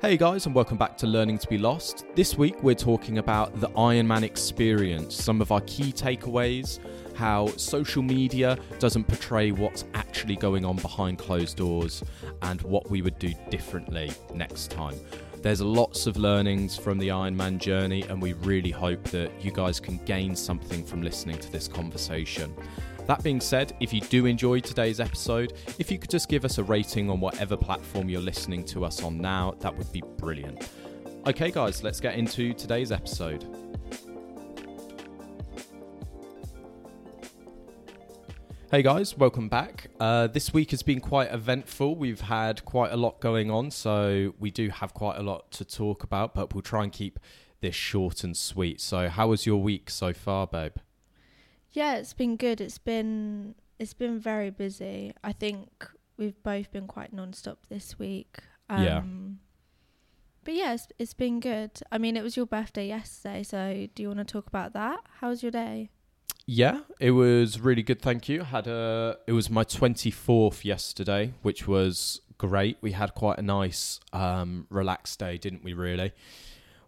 Hey guys, and welcome back to Learning to Be Lost. This week we're talking about the Ironman experience, some of our key takeaways, how social media doesn't portray what's actually going on behind closed doors, and what we would do differently next time. There's lots of learnings from the Ironman journey, and we really hope that you guys can gain something from listening to this conversation. That being said, if you do enjoy today's episode, if you could just give us a rating on whatever platform you're listening to us on now, that would be brilliant. Okay, guys, let's get into today's episode. Hey guys, welcome back. Uh, this week has been quite eventful. We've had quite a lot going on, so we do have quite a lot to talk about, but we'll try and keep this short and sweet. So, how was your week so far, babe? Yeah, it's been good. It's been it's been very busy. I think we've both been quite non-stop this week. Um, Yeah. But yeah, it's, it's been good. I mean, it was your birthday yesterday, so do you want to talk about that? How was your day? Yeah, it was really good. Thank you. Had a it was my twenty fourth yesterday, which was great. We had quite a nice, um, relaxed day, didn't we? Really.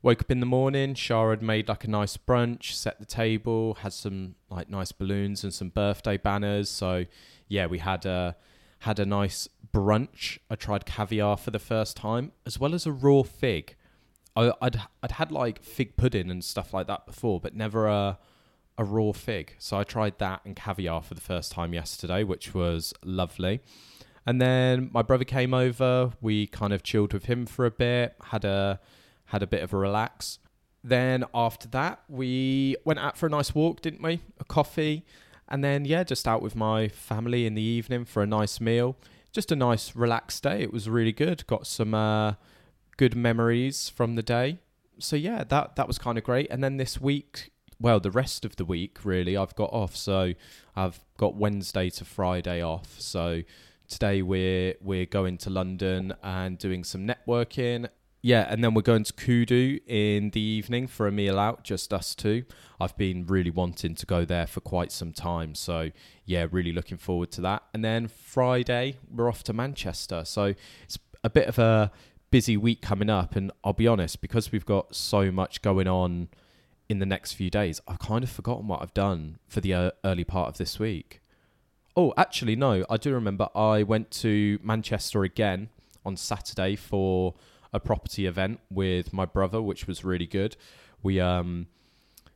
Woke up in the morning. Shara had made like a nice brunch, set the table, had some like nice balloons and some birthday banners. So yeah, we had a had a nice brunch. I tried caviar for the first time, as well as a raw fig. I, I'd I'd had like fig pudding and stuff like that before, but never a a raw fig. So I tried that and caviar for the first time yesterday, which was lovely. And then my brother came over. We kind of chilled with him for a bit, had a had a bit of a relax. Then after that, we went out for a nice walk, didn't we? A coffee, and then yeah, just out with my family in the evening for a nice meal. Just a nice relaxed day. It was really good. Got some uh, good memories from the day. So yeah, that that was kind of great. And then this week, well, the rest of the week really, I've got off. So I've got Wednesday to Friday off. So today we're we're going to London and doing some networking. Yeah, and then we're going to Kudu in the evening for a meal out, just us two. I've been really wanting to go there for quite some time. So, yeah, really looking forward to that. And then Friday, we're off to Manchester. So, it's a bit of a busy week coming up. And I'll be honest, because we've got so much going on in the next few days, I've kind of forgotten what I've done for the uh, early part of this week. Oh, actually, no, I do remember I went to Manchester again on Saturday for a property event with my brother, which was really good. We um,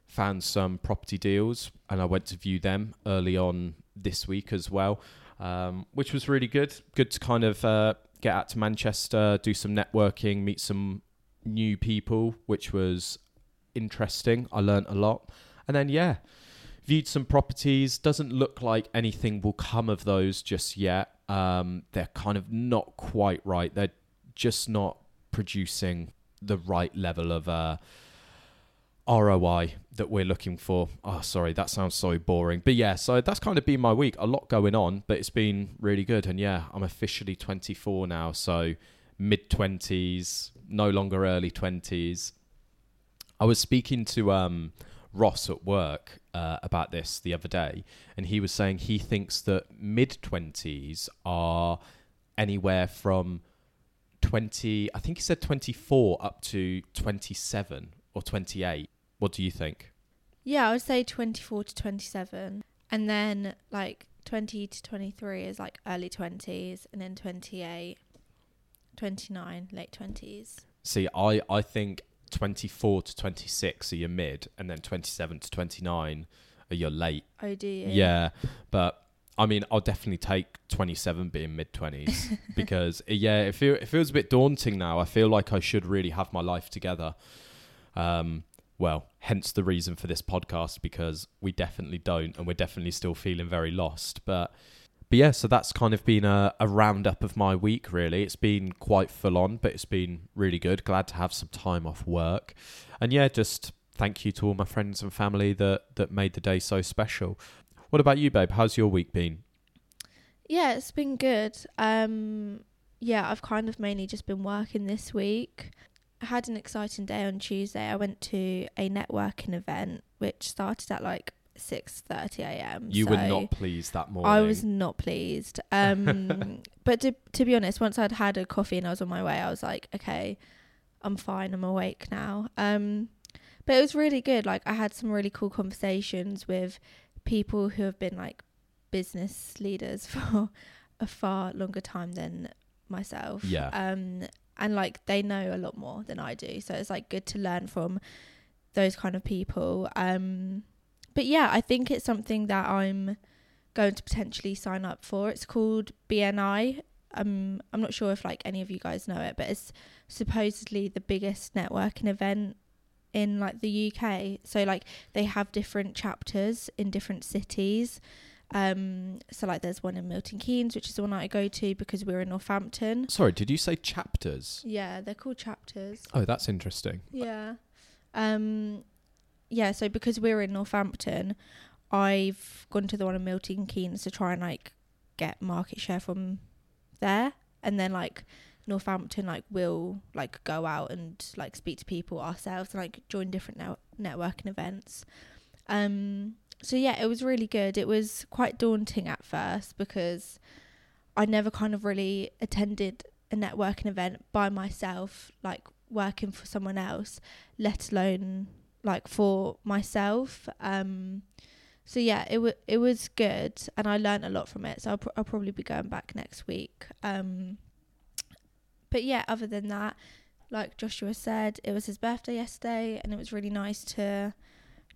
found some property deals and I went to view them early on this week as well, um, which was really good. Good to kind of uh, get out to Manchester, do some networking, meet some new people, which was interesting. I learnt a lot. And then, yeah, viewed some properties. Doesn't look like anything will come of those just yet. Um, they're kind of not quite right. They're just not producing the right level of uh, ROI that we're looking for. Oh, sorry, that sounds so boring. But yeah, so that's kind of been my week. A lot going on, but it's been really good. And yeah, I'm officially 24 now, so mid 20s, no longer early 20s. I was speaking to um, Ross at work uh, about this the other day, and he was saying he thinks that mid 20s are anywhere from 20, I think he said 24 up to 27 or 28. What do you think? Yeah, I would say 24 to 27. And then like 20 to 23 is like early 20s. And then 28, 29, late 20s. See, I, I think 24 to 26 are your mid, and then 27 to 29 are your late. Oh, do you? Yeah, but I mean, I'll definitely take 27 being mid 20s because yeah, it, feel, it feels a bit daunting now. I feel like I should really have my life together. Um, well, hence the reason for this podcast because we definitely don't, and we're definitely still feeling very lost. But but yeah, so that's kind of been a, a roundup of my week. Really, it's been quite full on, but it's been really good. Glad to have some time off work, and yeah, just thank you to all my friends and family that that made the day so special. What about you, babe? How's your week been? Yeah, it's been good. Um, yeah, I've kind of mainly just been working this week. I had an exciting day on Tuesday. I went to a networking event which started at like six thirty a.m. You were not pleased that morning. I was not pleased. Um, but to to be honest, once I'd had a coffee and I was on my way, I was like, okay, I'm fine. I'm awake now. Um, but it was really good. Like I had some really cool conversations with people who have been like business leaders for a far longer time than myself. Yeah. Um, and like they know a lot more than I do, so it's like good to learn from those kind of people. Um, but yeah, I think it's something that I'm going to potentially sign up for. It's called BNI. Um, I'm not sure if like any of you guys know it, but it's supposedly the biggest networking event in like the UK. So like they have different chapters in different cities. Um, so like there's one in Milton Keynes, which is the one I go to because we're in Northampton. Sorry, did you say chapters? Yeah, they're called chapters. Oh, that's interesting. Yeah. Um yeah, so because we're in Northampton, I've gone to the one in Milton Keynes to try and like get market share from there and then like Northampton like will like go out and like speak to people ourselves and like join different now networking events. Um so yeah, it was really good. It was quite daunting at first because I never kind of really attended a networking event by myself, like working for someone else, let alone like for myself. Um, so yeah, it was it was good, and I learned a lot from it. So I'll, pr- I'll probably be going back next week. Um, but yeah, other than that, like Joshua said, it was his birthday yesterday, and it was really nice to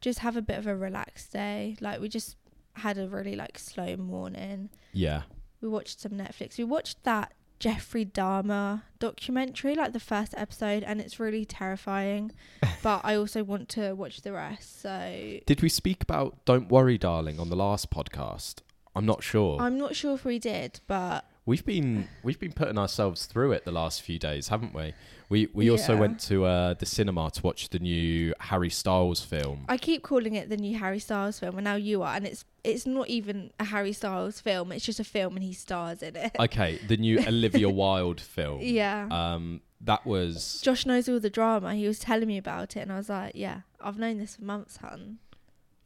just have a bit of a relaxed day. Like we just had a really like slow morning. Yeah. We watched some Netflix. We watched that Jeffrey Dahmer documentary, like the first episode, and it's really terrifying. but I also want to watch the rest. So Did we speak about Don't Worry Darling on the last podcast? I'm not sure. I'm not sure if we did, but We've been we've been putting ourselves through it the last few days, haven't we? We we also went to uh, the cinema to watch the new Harry Styles film. I keep calling it the new Harry Styles film, and now you are, and it's it's not even a Harry Styles film. It's just a film, and he stars in it. okay, the new Olivia Wilde film. yeah. Um, that was Josh knows all the drama. He was telling me about it, and I was like, "Yeah, I've known this for months, hun.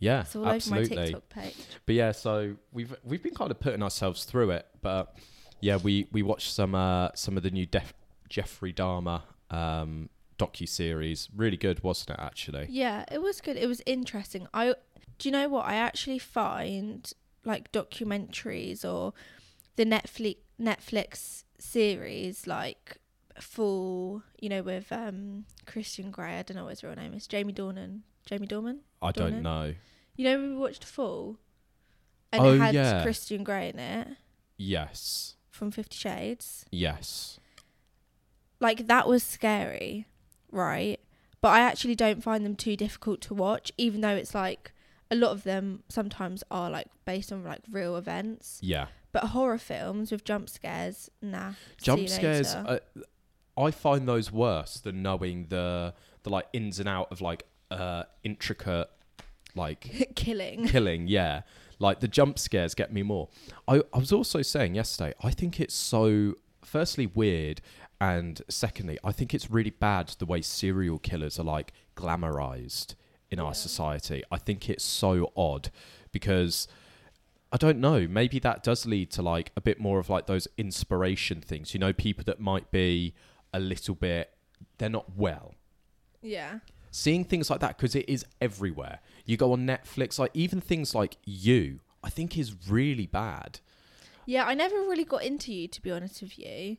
yeah, It's all over my absolutely. TikTok page." But yeah, so we've we've been kind of putting ourselves through it, but yeah, we we watched some uh some of the new Def- Jeffrey Dahmer um docu series. Really good, wasn't it? Actually, Yeah, it was good. It was interesting. I do you know what I actually find like documentaries or the Netflix Netflix series like full, you know, with um Christian Grey. I don't know what his real name is. Jamie Dornan. Jamie Dorman. I Don't don't know. You know, we watched Full, and Oh, it had yeah. Christian Grey in it Yes, from Fifty Shades. yes, like that was scary, right? But I actually don't find them too difficult to watch, even though it's like a lot of them sometimes are like based on like real events. yeah. But horror films with jump scares, nah. Jump scares. Uh, I find those worse than knowing the the like ins and out of like uh intricate like killing. killing. Yeah, like the jump scares get me more. I I was also saying yesterday. I think it's so firstly weird, and secondly, I think it's really bad the way serial killers are like glamorized in Yeah. our society. I think it's so odd because. I don't know. Maybe that does lead to like a bit more of like those inspiration things. You know, people that might be a little bit, they're not well. Yeah. Seeing things like that because it is everywhere. You go on Netflix, like even things like you, I think is really bad. Yeah, I never really got into you to be honest with you.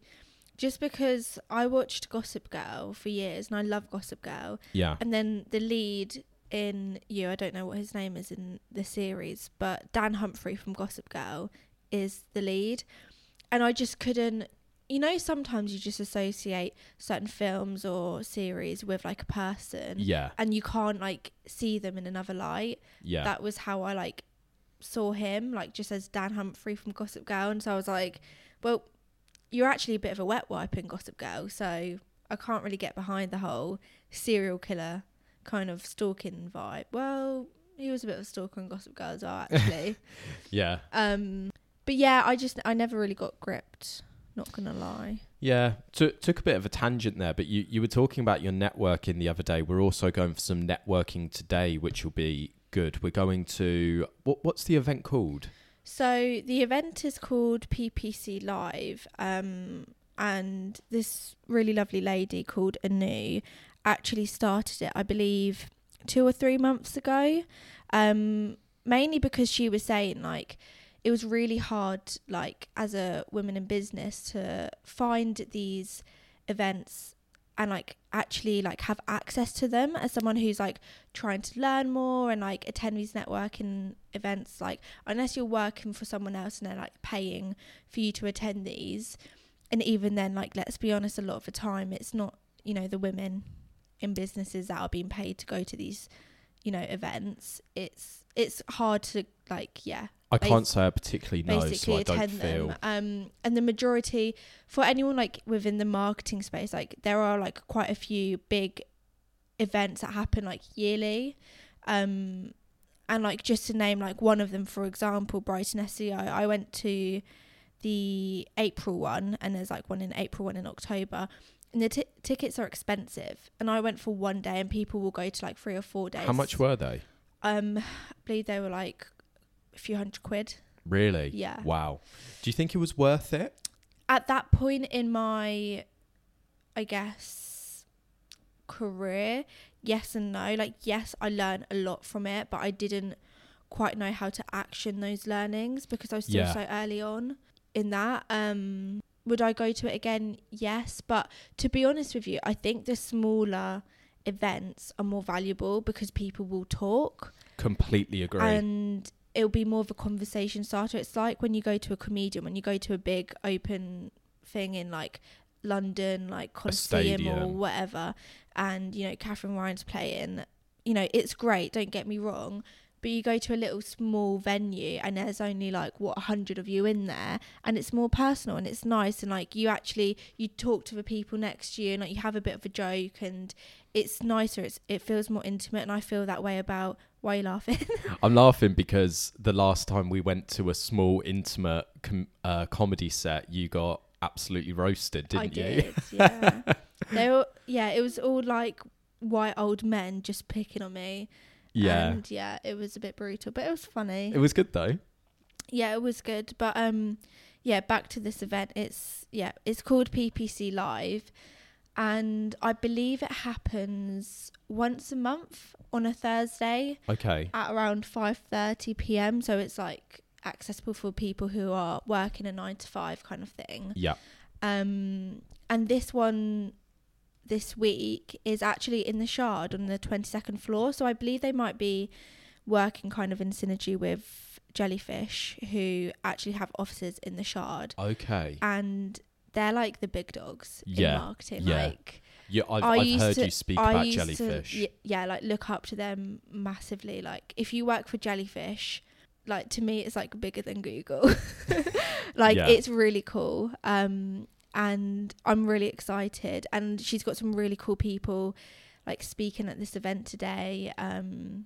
Just because I watched Gossip Girl for years and I love Gossip Girl. Yeah. And then the lead in you, I don't know what his name is in the series, but Dan Humphrey from Gossip Girl is the lead. And I just couldn't you know, sometimes you just associate certain films or series with like a person Yeah. and you can't like see them in another light. Yeah. That was how I like saw him, like just as Dan Humphrey from Gossip Girl. And so I was like, Well, you're actually a bit of a wet wipe in Gossip Girl, so I can't really get behind the whole serial killer kind of stalking vibe. Well, he was a bit of a stalker in Gossip Girl as well, actually. yeah. um, but yeah, I just I never really got gripped. Not gonna lie. Yeah. Took took a bit of a tangent there, but you, you were talking about your networking the other day. We're also going for some networking today, which will be good. We're going to what what's the event called? So the event is called PPC Live. Um, and this really lovely lady called Anu actually started it, I believe, two or three months ago. Um, mainly because she was saying like it was really hard, like as a woman in business, to find these events and like actually like have access to them as someone who's like trying to learn more and like attend these networking events like unless you're working for someone else and they're like paying for you to attend these. And even then like let's be honest a lot of the time it's not you know the women in businesses that are being paid to go to these you know events. It's it's hard to like yeah I can't say I particularly know, so I don't feel. them um and the majority for anyone like within the marketing space like there are like quite a few big events that happen like yearly um and like just to name like one of them for example Brighton SEO I went to the April one and there's like one in April one in October and the t- tickets are expensive and I went for one day and people will go to like three or four days How much were they? um I believe they were like a few hundred quid Really? yeah Wow. Do you think it was worth it? at that point in my i guess career yes and no like yes i learned a lot from it but i didn't quite know how to action those learnings because i was still Yeah. so early on in that um would i go to it again yes but to be honest with you i think the smaller events are more valuable because people will talk Completely agree. and it'll be more of a conversation starter. It's like when you go to a comedian, when you go to a big open thing in like London, like Coliseum or whatever, and you know Katherine Ryan's playing. You know it's great. Don't get me wrong. But you go to a little small venue and there's only like what a hundred of you in there, and it's more personal and it's nice and like you actually you talk to the people next to you and like you have a bit of a joke and it's nicer. It's it feels more intimate and I feel that way about. Why are you laughing? I'm laughing because the last time we went to a small, intimate com- uh, comedy set, you got absolutely roasted, didn't I you? did, yeah. they were, yeah, it was all like white old men just picking on me. Yeah. And yeah, it was a bit brutal, but it was funny. It was good though. yeah, it was good. But um yeah, back to this event. It's yeah, it's called PPC Live and I believe it happens once a month on a Thursday Okay. at around 5:30 p.m. so it's like accessible for people who are working a 9 to 5 kind of thing. Yeah. Um, and this one this week is actually in the Shard on the 22nd floor. So I believe they might be working kind of in synergy with Jellyfish, who actually have offices in the Shard. Okay. And they're like the big dogs Yeah, in marketing. yeah. Like, Yeah, I've, I I've heard to- you speak I about jellyfish. To, yeah, like look up to them massively. Like if you work for Jellyfish, like to me it's like bigger than Google. like Yeah. it's really cool. Um and I'm really excited and she's got some really cool people like speaking at this event today. Um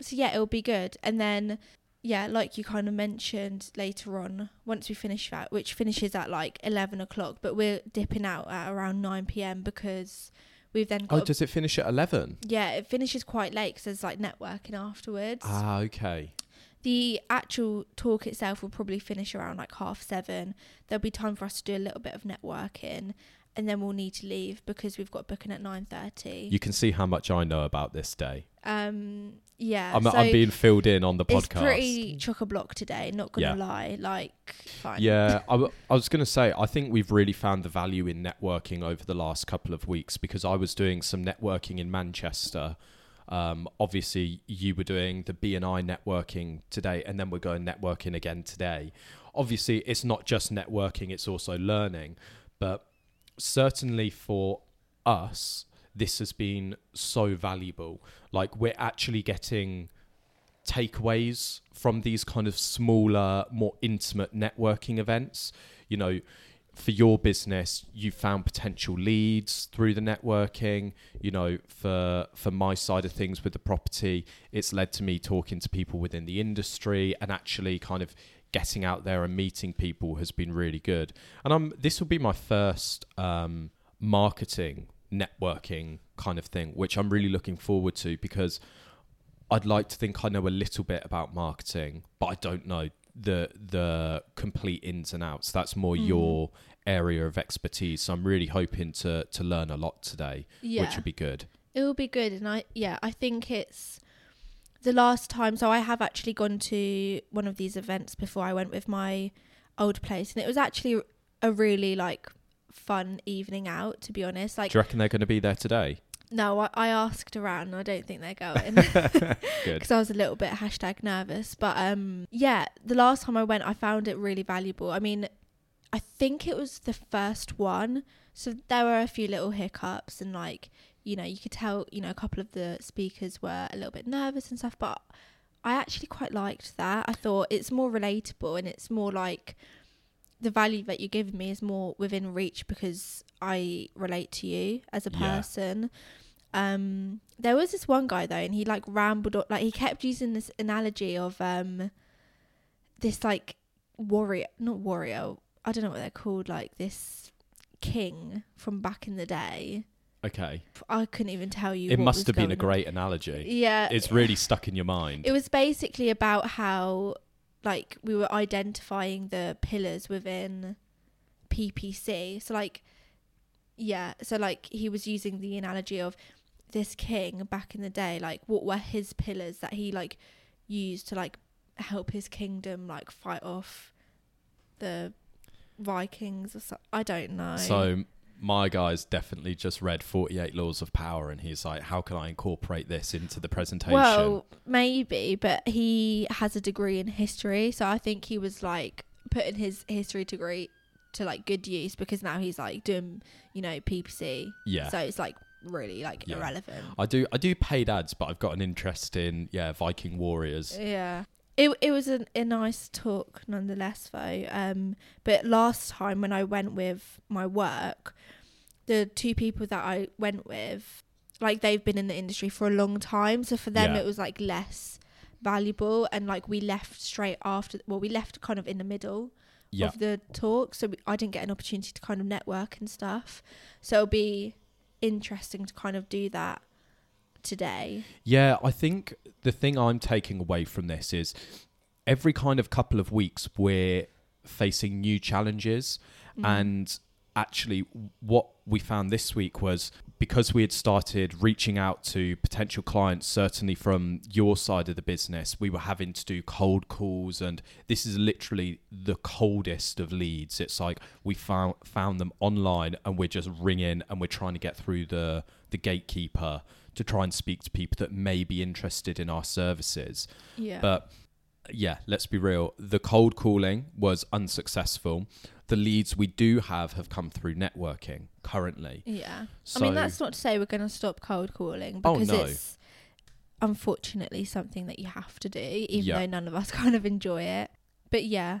so yeah, it'll be good. And then yeah, like you kind of mentioned later on, once we finish that, which finishes at like eleven o'clock, but we're dipping out at around nine PM because we've then got Oh, does it finish at 11? yeah, it finishes quite late because there's like networking afterwards. Ah, okay. the actual talk itself will probably finish around like half seven. There'll be time for us to do a little bit of networking, and then we'll need to leave because we've got booking at nine thirty. You can see how much I know about this day. Um, yeah, I'm, so I'm being filled in on the it's podcast. pretty chock a block today. Not gonna Yeah. lie, like fine. Yeah, I, w- I was to say, I think we've really found the value in networking over the last couple of weeks because I was doing some networking in Manchester. Um, obviously, you were doing the BNI networking today, and then we're going networking again today. Obviously, it's not just networking, it's also learning. But certainly for us, this has been so valuable. Like, we're actually getting takeaways from these kind of smaller, more intimate networking events. You know, for your business, you found potential leads through the networking. You know, for for my side of things with the property, it's led to me talking to people within the industry and actually kind of getting out there and meeting people has been really good. And I'm this will be my first um, marketing networking kind of thing, which I'm really looking forward to because I'd like to think I know a little bit about marketing, but I don't know the the complete ins and outs. That's more Mm. your area of expertise. So I'm really hoping to to learn a lot today, Yeah. which would be good. It will be good, and I yeah, I think it's the last time. So I have actually gone to one of these events before. I went with my old place, and it was actually a really like fun evening out. To be honest, like Do you reckon they're going to be there today? no, I, I asked around. I don't think they're going because I was a little bit hashtag nervous. But um, yeah, the last time I went, I found it really valuable. I mean, I think it was the first one, so there were a few little hiccups and like you know you could tell you know a couple of the speakers were a little bit nervous and stuff, but I actually quite liked that. I thought it's more relatable and it's more like the value that you give me is more within reach because I relate to you as a Yeah. person. Um, there was this one guy though, and he like rambled on, like he kept using this analogy of um, this like warrior, not warrior. I don't know what they're called, like this king from back in the day. Okay. I couldn't even tell you. It must have been a going on. great analogy. Yeah, It's really stuck in your mind. it was basically about how like we were identifying the pillars within PPC. So like yeah, so like he was using the analogy of this king back in the day, like what were his pillars that he like used to like help his kingdom like fight off the Vikings or so I don't know. So my guy's definitely just read 48 Laws of Power and he's like, how can I incorporate this into the presentation? Well, maybe, but he has a degree in history, so I think he was like putting his history degree to like good use because now he's like doing, you know, PPC. yeah. So it's like really like Yeah. irrelevant. I do I do paid ads, but I've got an interest in yeah, Viking warriors. Yeah. It it was a, a nice talk nonetheless though. Um but last time when I went with my work, the two people that I went with like they've been in the industry for a long time, so for them Yeah. it was like less valuable and like we left straight after well we left kind of in the middle Yeah. of the talk so we, I didn't get an opportunity to kind of network and stuff. So it'll be interesting to kind of do that today. Yeah, I think the thing I'm taking away from this is every kind of couple of weeks we're facing new challenges Mm. and actually what we found this week was because we had started reaching out to potential clients certainly from your side of the business we were having to do cold calls and this is literally the coldest of leads it's like we found found them online and we're just ringing and we're trying to get through the the gatekeeper to try and speak to people that may be interested in our services yeah. but yeah, let's be real. The cold calling was unsuccessful. The leads we do have have come through networking currently. Yeah. So I mean, that's not to say we're going to stop cold calling Oh, because no. it's unfortunately something that you have to do, even Yeah. though none of us kind of enjoy it. But yeah,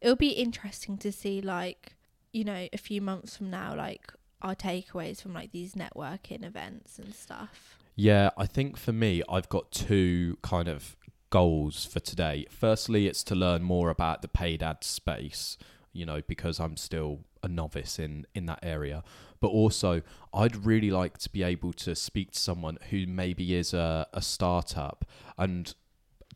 it'll be interesting to see, like, you know, a few months from now, like, our takeaways from like these networking events and stuff. yeah, I think for me, I've got two kind of goals for today. Firstly, it's to learn more about the paid ad space, you know, because I'm still a novice in in that area. But also, I'd really like to be able to speak to someone who maybe is a, a startup and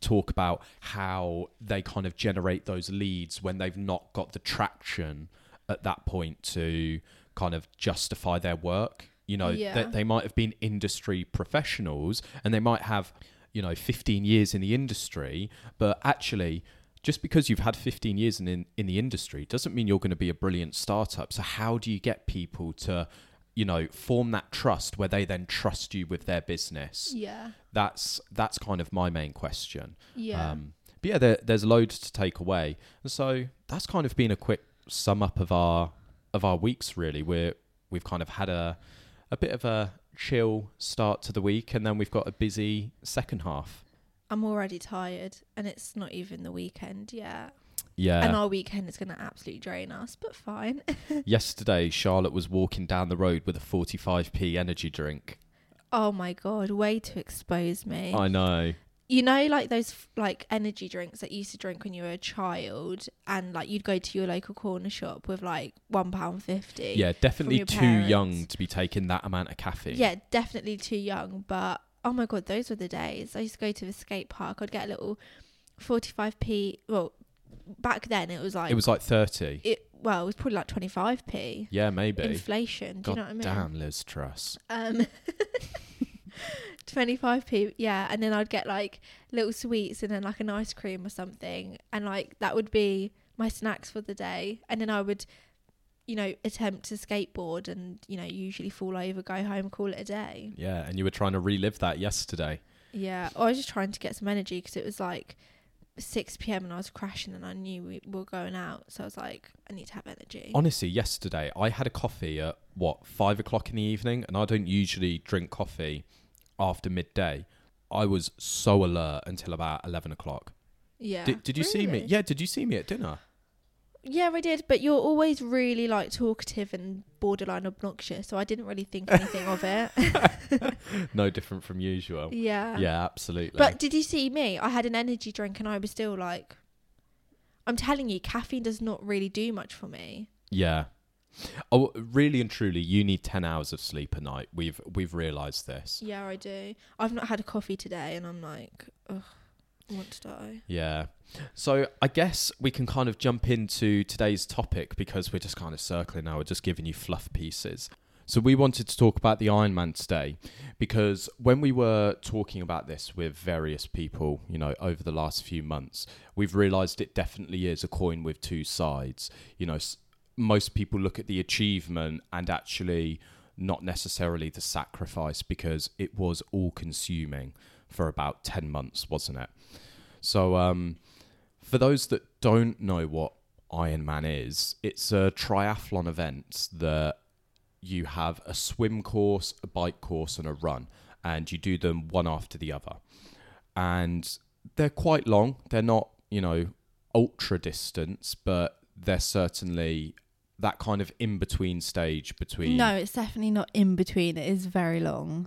talk about how they kind of generate those leads when they've not got the traction at that point to kind of justify their work. You know, Yeah. that they might have been industry professionals and they might have, you know, 15 years in the industry, but actually, just because you've had 15 years in, in, in the industry doesn't mean you're going to be a brilliant startup. So, how do you get people to, you know, form that trust where they then trust you with their business? Yeah. That's that's kind of my main question. Yeah. Um, but yeah, there, there's loads to take away, and so that's kind of been a quick sum up of our of our weeks. Really, we're we've kind of had a a bit of a chill start to the week, and then we've got a busy second half. I'm already tired and it's not even the weekend yet. Yeah. And our weekend is going to absolutely drain us, but fine. Yesterday, Charlotte was walking down the road with a 45p energy drink. oh my God, way to expose me. I know. You know like those like energy drinks that you used to drink when you were a child and like you'd go to your local corner shop with like one pound fifty Yeah, definitely too young to be taking that amount of caffeine. yeah definitely too young but oh my god those were the days i used to go to the skate park i'd get a little 45p well back then it was like it was like 30. it. Well, it was probably like twenty five p. Yeah, maybe. Inflation. Do God you know what I mean? damn, Liz Truss. Um, 25p, yeah. And then I'd get like little sweets and then like an ice cream or something. And like that would be my snacks for the day. And then I would, you know, attempt to skateboard and, you know, usually fall over, go home, call it a day. Yeah, and you were trying to relive that yesterday. Yeah. I was just trying to get some energy because it was like 6 p.m. and I was crashing and I knew we were going out. So I was like, I need to have energy. Honestly, yesterday I had a coffee at what five o'clock in the evening, and I don't usually drink coffee after midday. I was so alert until about eleven o'clock. yeah. Did, did you see me? Really? Yeah, did you see me at dinner? Yeah, I did, but you're always really like talkative and borderline obnoxious, so I didn't really think anything of it. no different from usual. yeah. Yeah, absolutely. But did you see me? I had an energy drink and I was still like I'm telling you, caffeine does not really do much for me. yeah. Oh, really and truly, you need ten hours of sleep a night. We've we've realised this. Yeah, I do. I've not had a coffee today and I'm like, ugh, I want to die. Yeah. So I guess we can kind of jump into today's topic because we're just kind of circling now. We're just giving you fluff pieces. So we wanted to talk about the Ironman today because when we were talking about this with various people, you know, over the last few months, we've realized it definitely is a coin with two sides. You know, most people look at the achievement and actually not necessarily the sacrifice because it was all consuming for about 10 months, wasn't it? So, um, for those that don't know what Ironman is, it's a triathlon event that you have a swim course, a bike course, and a run, and you do them one after the other. And they're quite long. They're not, you know, ultra distance, but they're certainly that kind of in between stage between. No, it's definitely not in between. It is very long.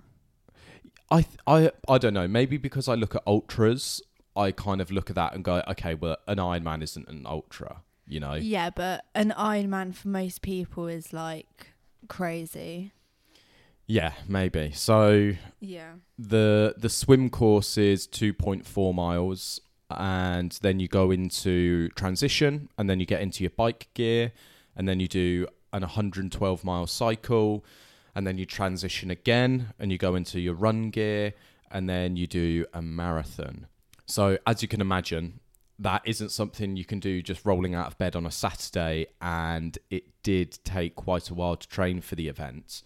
I, th- I, I don't know. Maybe because I look at ultras, I kind of look at that and go, okay, well, an Ironman isn't an ultra, you know. Yeah, but an Ironman for most people is like crazy. Yeah, maybe. So Yeah. the the swim course is 2.4 miles and then you go into transition and then you get into your bike gear and then you do an 112 mile cycle and then you transition again and you go into your run gear and then you do a marathon. So as you can imagine, that isn't something you can do just rolling out of bed on a Saturday and it did take quite a while to train for the event.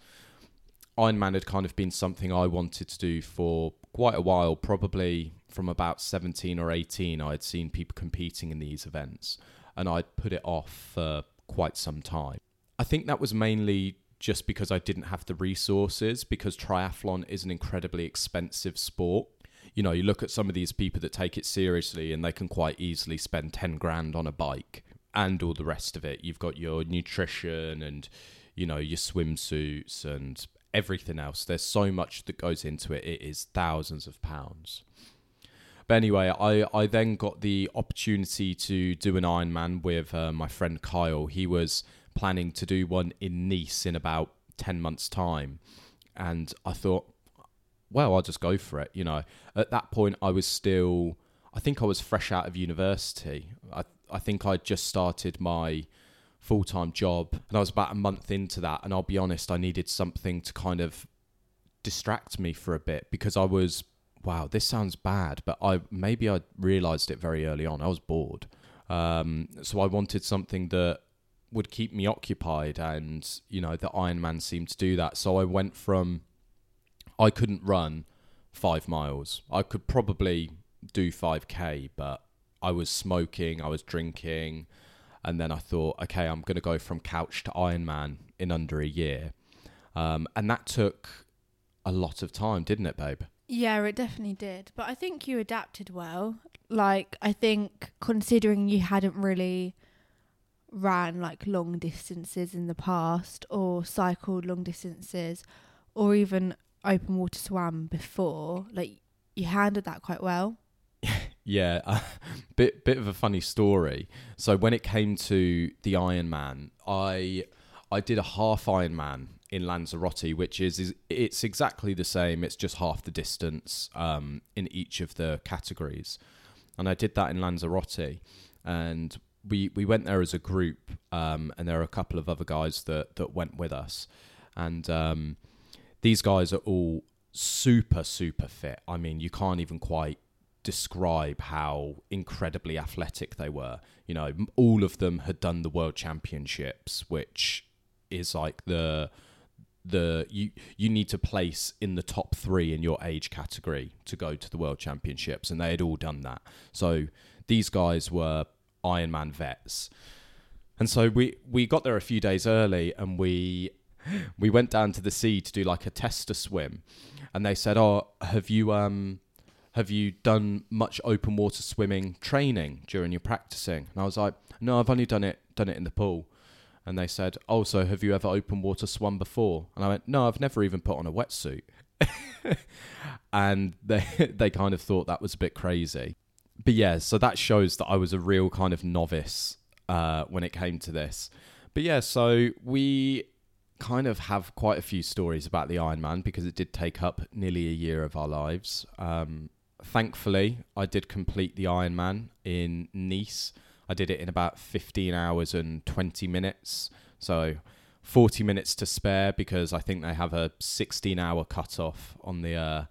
Ironman had kind of been something I wanted to do for quite a while, probably from about 17 or 18. I had seen people competing in these events and I'd put it off for quite some time. I think that was mainly just because I didn't have the resources, because triathlon is an incredibly expensive sport. You know, you look at some of these people that take it seriously and they can quite easily spend 10 grand on a bike and all the rest of it. You've got your nutrition and, you know, your swimsuits and everything else. There's so much that goes into it. It is thousands of pounds. But anyway, I, I then got the opportunity to do an Ironman with uh, my friend Kyle. He was planning to do one in Nice in about 10 months' time. And I thought, well, I'll just go for it. You know, at that point, I was still, I think I was fresh out of university. I, I think I'd just started my full time job and I was about a month into that. And I'll be honest, I needed something to kind of distract me for a bit because I was, wow, this sounds bad, but I maybe I realized it very early on. I was bored. Um, so I wanted something that would keep me occupied and you know the Ironman seemed to do that so I went from I couldn't run five miles I could probably do 5k but I was smoking I was drinking and then I thought okay I'm going to go from couch to Ironman in under a year um, and that took a lot of time didn't it babe Yeah, it definitely did. But I think you adapted well. Like, I think considering you hadn't really ran like long distances in the past or cycled long distances or even open water swam before, like, you handled that quite well. Yeah, a bit bit of a funny story. So when it came to the Ironman, I I did a half Ironman in Lanzarote, which is, is it's exactly the same. It's just half the distance um, in each of the categories, and I did that in Lanzarote. and we we went there as a group, um, and there are a couple of other guys that that went with us, and um, these guys are all super super fit. I mean, you can't even quite describe how incredibly athletic they were. You know, all of them had done the world championships, which is like the the you you need to place in the top 3 in your age category to go to the world championships and they had all done that. So these guys were Ironman vets. And so we we got there a few days early and we we went down to the sea to do like a tester swim and they said, "Oh, have you um have you done much open water swimming training during your practicing?" And I was like, "No, I've only done it done it in the pool." And they said, "Oh, so have you ever open water swum before?" And I went, "No, I've never even put on a wetsuit." and they they kind of thought that was a bit crazy. But yeah, so that shows that I was a real kind of novice uh, when it came to this. But yeah, so we kind of have quite a few stories about the Ironman because it did take up nearly a year of our lives. Um, thankfully, I did complete the Ironman in Nice. I did it in about 15 hours and 20 minutes. So 40 minutes to spare because I think they have a 16 hour cutoff on the uh,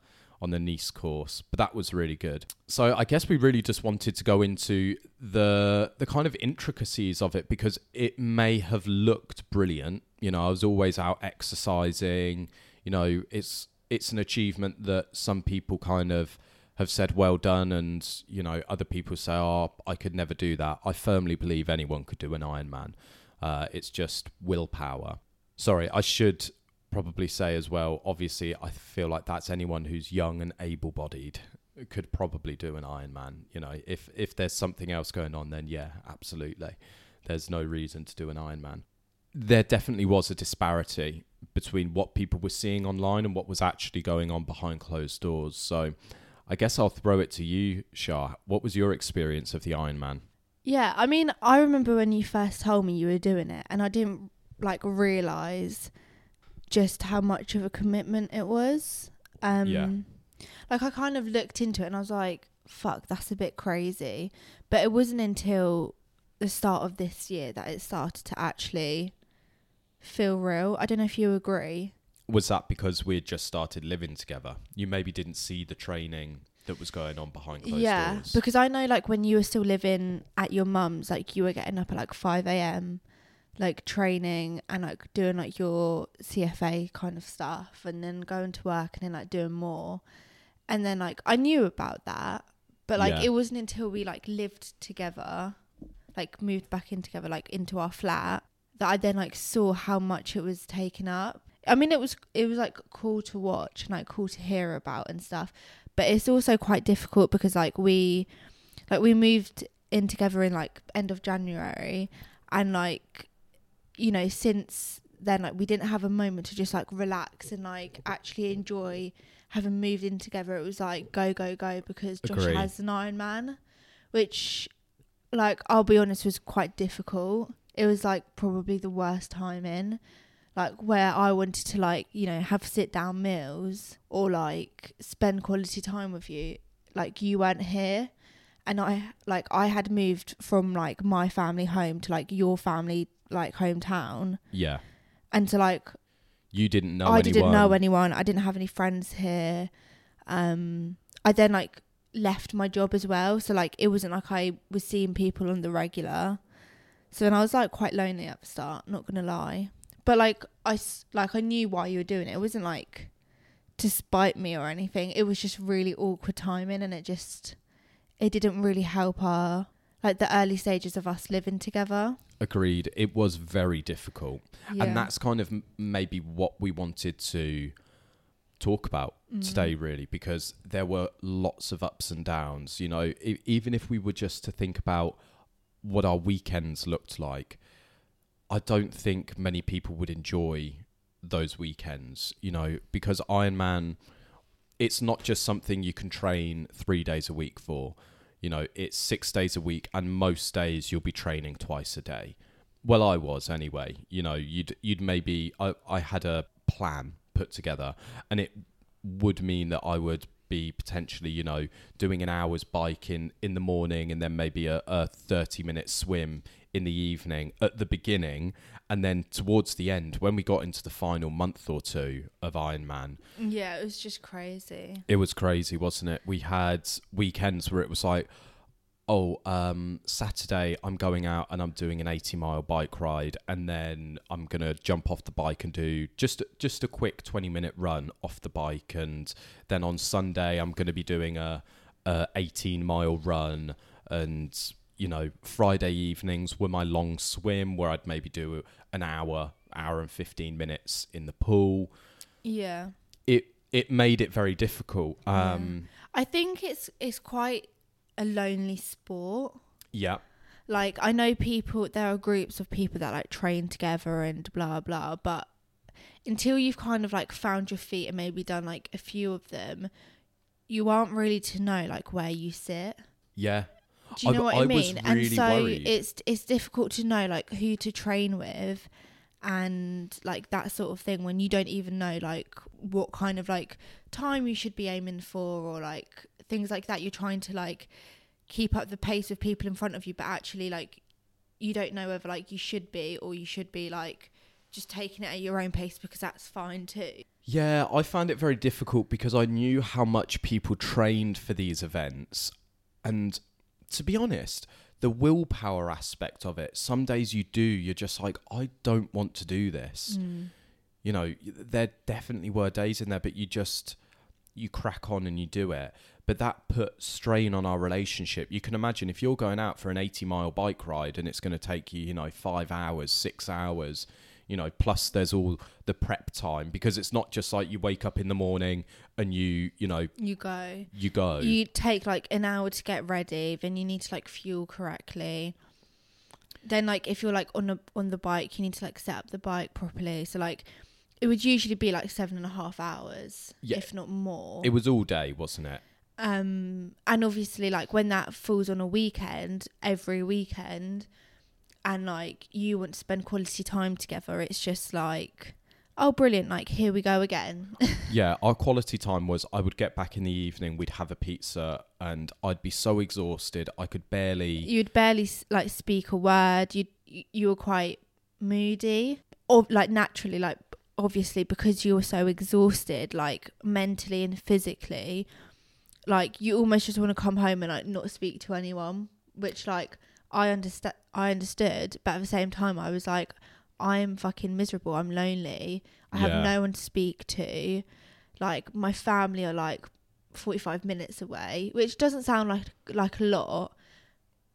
on the Nice course. But that was really good. So I guess we really just wanted to go into the the kind of intricacies of it because it may have looked brilliant. You know, I was always out exercising. You know, it's it's an achievement that some people kind of have said well done and you know other people say oh i could never do that. I firmly believe anyone could do an ironman uh, it's just willpower. Sorry i should probably say as well obviously i feel like that's anyone who's young and able-bodied could probably do an ironman you know if if there's something else going on then yeah absolutely. There's no reason to do an ironman there definitely was a disparity between what people were seeing online and what was actually going on behind closed doors. So I guess I'll throw it to you, Shah. What was your experience of the Ironman? Yeah, I mean, I remember when you first told me you were doing it, and I didn't like realize just how much of a commitment it was. Um, Yeah. Like I kind of looked into it, and I was like, "Fuck, that's a bit crazy." But it wasn't until the start of this year that it started to actually feel real. I don't know if you agree. Was that because we had just started living together? You maybe didn't see the training that was going on behind closed yeah, doors. because I know like when you were still living at your mum's, like you were getting up at like five a.m. like training and like doing like your CFA kind of stuff, and then going to work and then like doing more, and then like I knew about that, but like Yeah. it wasn't until we like lived together, like moved back in together, like into our flat, that I then like saw how much it was taken up. I mean, it was it was like cool to watch and like cool to hear about and stuff, but it's also quite difficult because like we like we moved in together in like end of January and like you know since then like we didn't have a moment to just like relax and like actually enjoy having moved in together. It was like go go go because Josh has an Ironman which like I'll be honest was quite difficult. It was like probably the worst time in like where I wanted to like you know have sit down meals or like spend quality time with you. Like you weren't here. And I like I had moved from like my family home to like your family like hometown. Yeah, and to like you didn't know I anyone. didn't know anyone. I didn't have any friends here. Um I then like left my job as well. So like it wasn't like I was seeing people on the regular. So then I was like quite lonely at the start not gonna lie but like I like I knew why you were doing it it wasn't like to spite me or anything it was just really awkward timing and it just it didn't really help our like the early stages of us living together Agreed. It was very difficult, yeah. and that's kind of m- maybe what we wanted to talk about Mm. today, really, because there were lots of ups and downs. You know, e- even if we were just to think about what our weekends looked like, I don't think many people would enjoy those weekends. You know, because Ironman, it's not just something you can train three days a week for. You know, it's six days a week, and most days you'll be training twice a day. Well, I was anyway. You know, you'd you'd maybe I I had a plan put together, and it would mean that I would be potentially, you know, doing an hour's bike in, in the morning and then maybe a, a 30 minute swim in the evening at the beginning. And then towards the end, when we got into the final month or two of Ironman, Yeah, it was just crazy. it was crazy, wasn't it? We had weekends where it was like, oh, um, Saturday I'm going out and I'm doing an 80 mile bike ride, and then I'm gonna jump off the bike and do just just a quick 20 minute run off the bike, and then on Sunday I'm gonna be doing a, a 18 mile run, and you know Friday evenings were my long swim where I'd maybe do an hour, hour and 15 minutes in the pool. Yeah. It it made it very difficult. Yeah. Um, I think it's it's quite a lonely sport. yeah. Like I know people there are groups of people that like train together and blah blah, but until you've kind of like found your feet and maybe done like a few of them, you aren't really to know like where you sit. Yeah. Do you I- know what I I, was mean? really and so worried. it's it's difficult to know like who to train with and like that sort of thing when you don't even know like what kind of like time you should be aiming for or like things like that you're trying to like keep up the pace of people in front of you but actually like you don't know whether like you should be or you should be like just taking it at your own pace because that's fine too Yeah, I found it very difficult because I knew how much people trained for these events. And to be honest, the willpower aspect of it, some days you do, you're just like, I don't want to do this. Hmm. You know, there definitely were days in there, but you just, you crack on and you do it. But that put strain on our relationship. You can imagine if you're going out for an 80 mile bike ride and it's going to take you, you know, five hours, six hours, you know, plus there's all the prep time because it's not just like you wake up in the morning and you, you know, you go you go. you take like an hour to get ready then you need to like fuel correctly then like if you're like on a on the bike you need to like set up the bike properly so like it would usually be like seven and a half hours Yeah. if not more it was all day, wasn't it? um and obviously like when that falls on a weekend every weekend and like you want to spend quality time together it's just like oh brilliant like here we go again Yeah, our quality time was I would get back in the evening, we'd have a pizza, and I'd be so exhausted I could barely. you'd barely like speak a word you you were quite moody or like naturally like obviously because you were so exhausted like mentally and physically like you almost just want to come home and like not speak to anyone which like i understand i understood but at the same time i was like i'm fucking miserable i'm lonely i have Yeah. no one to speak to like my family are like 45 minutes away which doesn't sound like like a lot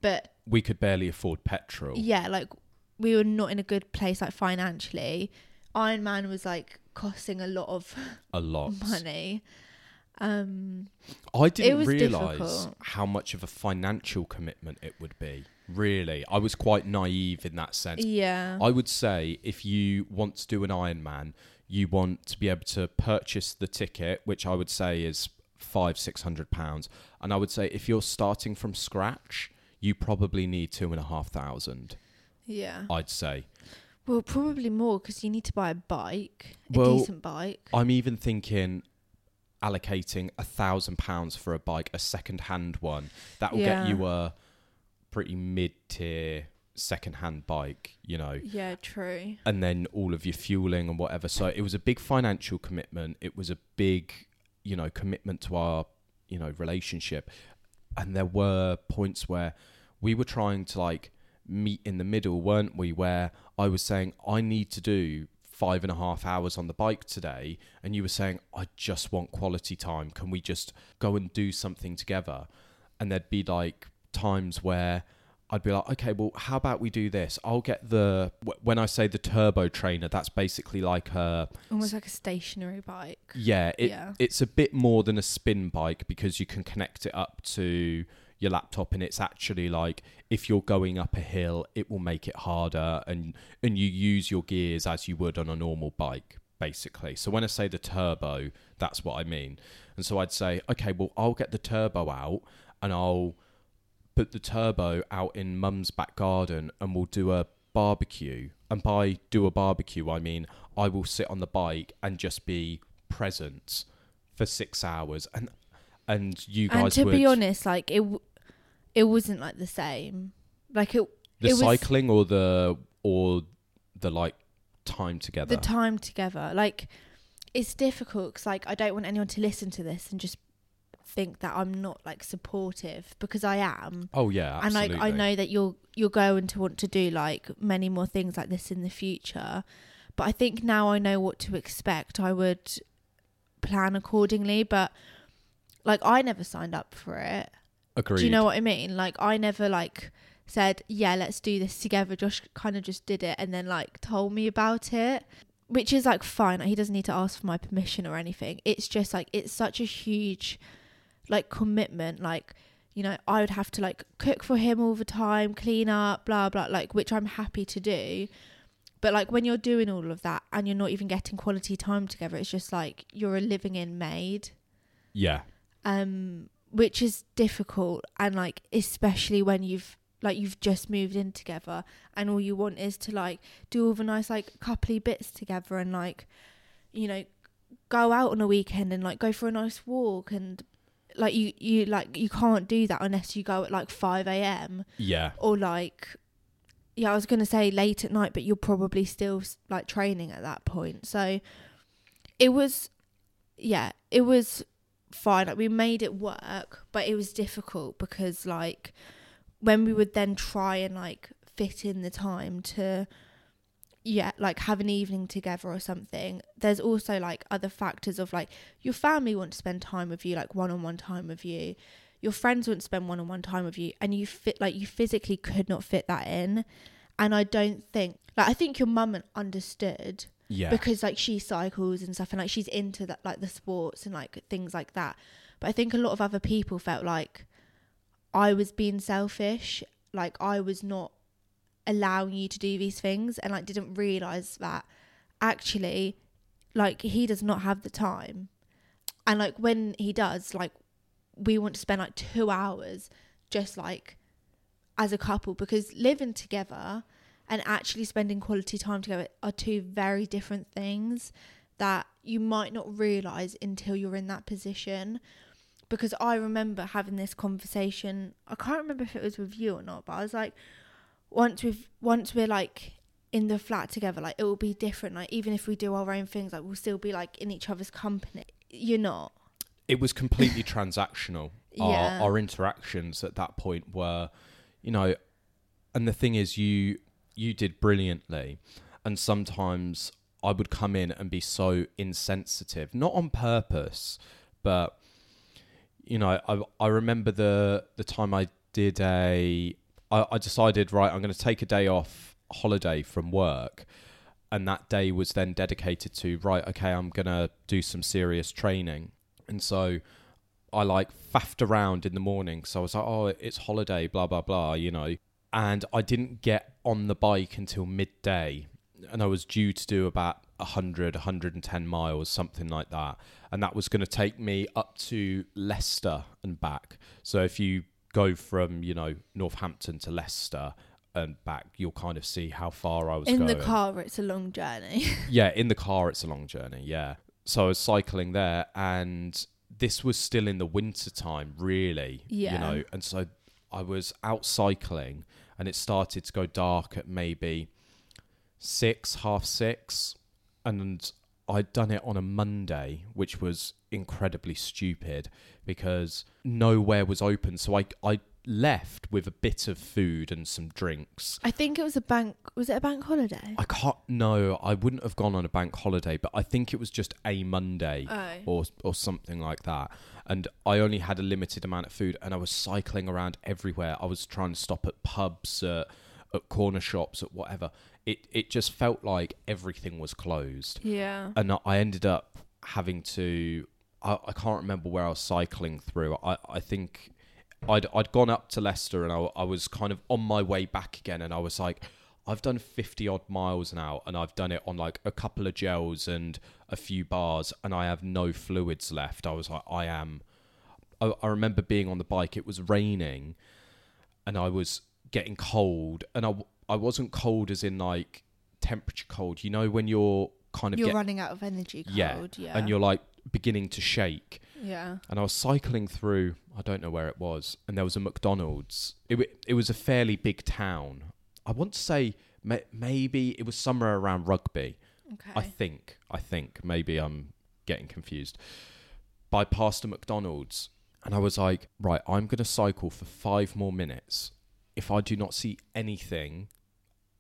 but We could barely afford petrol. yeah like we were not in a good place like financially Ironman was like costing a lot of A lot. money um I didn't realise difficult. how much of a financial commitment it would be. Really. I was quite naive in that sense. yeah I would say if you want to do an Ironman, you want to be able to purchase the ticket, which I would say is five, six hundred pounds. And I would say if you're starting from scratch, you probably need two and a half thousand. yeah I'd say. well probably more because you need to buy a bike a Well, decent bike I'm even thinking allocating a thousand pounds for a bike, a second hand one. That will Yeah. get you a pretty mid tier second hand bike, you know. yeah true and then all of your fueling and whatever. So it was a big financial commitment. It was a big, you know, commitment to our, you know, relationship. And there were points where we were trying to like meet in the middle, weren't we? Where I was saying, I need to do five and a half hours on the bike today. And you were saying, I just want quality time. Can we just go and do something together? And there'd be like times where I'd be like, okay, well, how about we do this? I'll get the wh- when I say the turbo trainer, that's basically like a almost like a stationary bike yeah, it, Yeah. it's a bit more than a spin bike because you can connect it up to your laptop and it's actually like if you're going up a hill, it will make it harder and and you use your gears as you would on a normal bike basically. So when I say the turbo, that's what I mean. And so I'd say, okay, well, I'll get the turbo out and I'll put the turbo out in mum's back garden and we'll do a barbecue. And by do a barbecue, I mean I will sit on the bike and just be present for six hours. And and you guys and to would be honest, like it, w- it wasn't like the same. Like it, the it was- cycling or the or the like time together. the time together. Like it's difficult because like I don't want anyone to listen to this and just think that I'm not like supportive because I am. oh yeah, absolutely. And like I know that you're you're going to want to do like many more things like this in the future. But I think now I know what to expect. I would plan accordingly, but like I never signed up for it. Agreed. Do you know what I mean? Like I never like said, "Yeah, let's do this together." Josh kind of just did it and then like told me about it, which is like fine. Like, he doesn't need to ask for my permission or anything. It's just like it's such a huge like commitment like you know, I would have to like cook for him all the time, clean up, blah blah, like which I'm happy to do. But like when you're doing all of that and you're not even getting quality time together, it's just like you're a living in maid Yeah. um which is difficult and like especially when you've like you've just moved in together and all you want is to like do all the nice like coupley bits together and like you know go out on a weekend and like go for a nice walk and like you you like you can't do that unless you go at like 5 a.m Yeah. or like yeah i was gonna say late at night but you're probably still like training at that point so it was yeah it was fine like we made it work but it was difficult because like when we would then try and like fit in the time to yeah like have an evening together or something there's also like other factors of like your family want to spend time with you like one-on-one time with you. Your friends want to spend one-on-one time with you and you fit like you physically could not fit that in. And i don't think like i think your mum understood Yeah. because like she cycles and stuff and like she's into that like the sports and like things like that. But i think a lot of other people felt like i was being selfish like i was not allowing you to do these things and like didn't realize that actually like he does not have the time. And like when he does like we want to spend like 2 hours just like as a couple because living together and actually spending quality time together are two very different things that you might not realize until you're in that position. Because I remember having this conversation I can't remember if it was with you or not but I was like once we've once we're like in the flat together like it will be different like even if we do our own things like we'll still be like in each other's company you're not it was completely transactional. Yeah. Our, our interactions at that point were, you know, and the thing is, you you did brilliantly, and sometimes I would come in and be so insensitive, not on purpose, but you know, I I remember the the time I did a, I, I decided right, I'm going to take a day off holiday from work. And that day was then dedicated to right. Okay, I'm gonna do some serious training, and so I like faffed around in the morning. So I was like, oh, it's holiday, blah, blah, blah, you know. And I didn't get on the bike until midday. And I was due to do about 100, 110 miles, something like that. And that was going to take me up to Leicester and back. So if you go from, you know, Northampton to Leicester and back, you'll kind of see how far I was in going the car it's a long journey yeah, in the car, it's a long journey. Yeah. So I was cycling there, and this was still in the winter time, really. Yeah. You know, and so I was out cycling, and it started to go dark at maybe six, half six, and I'd done it on a Monday, which was incredibly stupid because nowhere was open. So I I left with a bit of food and some drinks. I think it was a bank was it a bank holiday I can't. No, I wouldn't have gone on a bank holiday, but I think it was just a Monday oh or or something like that. And I only had a limited amount of food, and I was cycling around everywhere. I was trying to stop at pubs, uh, at corner shops, at whatever. It it just felt like everything was closed, yeah and I- ended up having to. I, I can't remember where I was cycling through. I I think. I'd, I'd gone up to Leicester and I, I was kind of on my way back again and I was like I've done 50 odd miles now and I've done it on like a couple of gels and a few bars and I have no fluids left. I was like, I am. I, I remember being on the bike, it was raining and I was getting cold and I, I wasn't cold as in like temperature cold. You know, when you're kind of you're get, running out of energy cold Yeah, yeah, and you're like beginning to shake Yeah. and I was cycling through. I don't know where it was, and there was a McDonald's. It wa- it was a fairly big town. I want to say ma- maybe it was somewhere around Rugby. Okay. I think. I think maybe I'm getting confused. By passed a McDonald's, and I was like, right, I'm gonna cycle for five more minutes. If I do not see anything,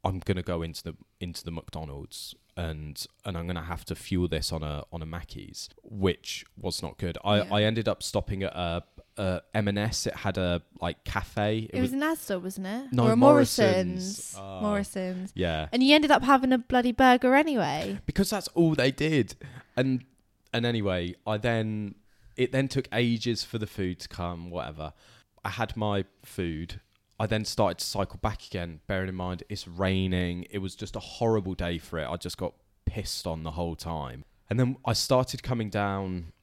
I'm gonna go into the into the McDonald's and and I'm gonna have to fuel this on a on a Mackey's, which was not good. I, Yeah. I ended up stopping at a, a M&S. It had a like cafe. it was an Asda, wasn't it? No, or a Morrison's. Morrison's. Oh. Morrison's. yeah, And you ended up having a bloody burger anyway. because that's all they did. And and anyway, I then it then took ages for the food to come. Whatever. I had my food. I then started to cycle back again. Bearing in mind it's raining. It was just a horrible day for it. I just got pissed on the whole time. And then I started coming down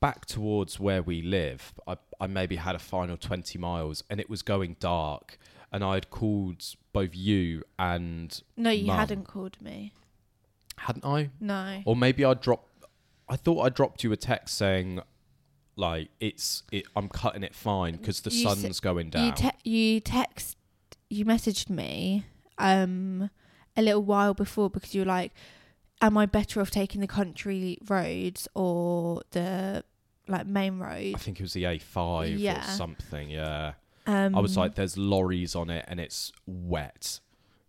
back towards where we live. I, I maybe had a final 20 miles and it was going dark. And I had called both you and No, you Mum. hadn't called me. hadn't I? No. Or maybe I dropped. I thought I dropped you a text saying, like, it's it. I'm cutting it fine because the You s- sun's going down. You te- you text you messaged me um a little while before because you were like, Am I better off taking the country roads or the like main road?" I think it was the A5 Yeah. or something. Yeah. Um I was like, there's lorries on it and it's wet,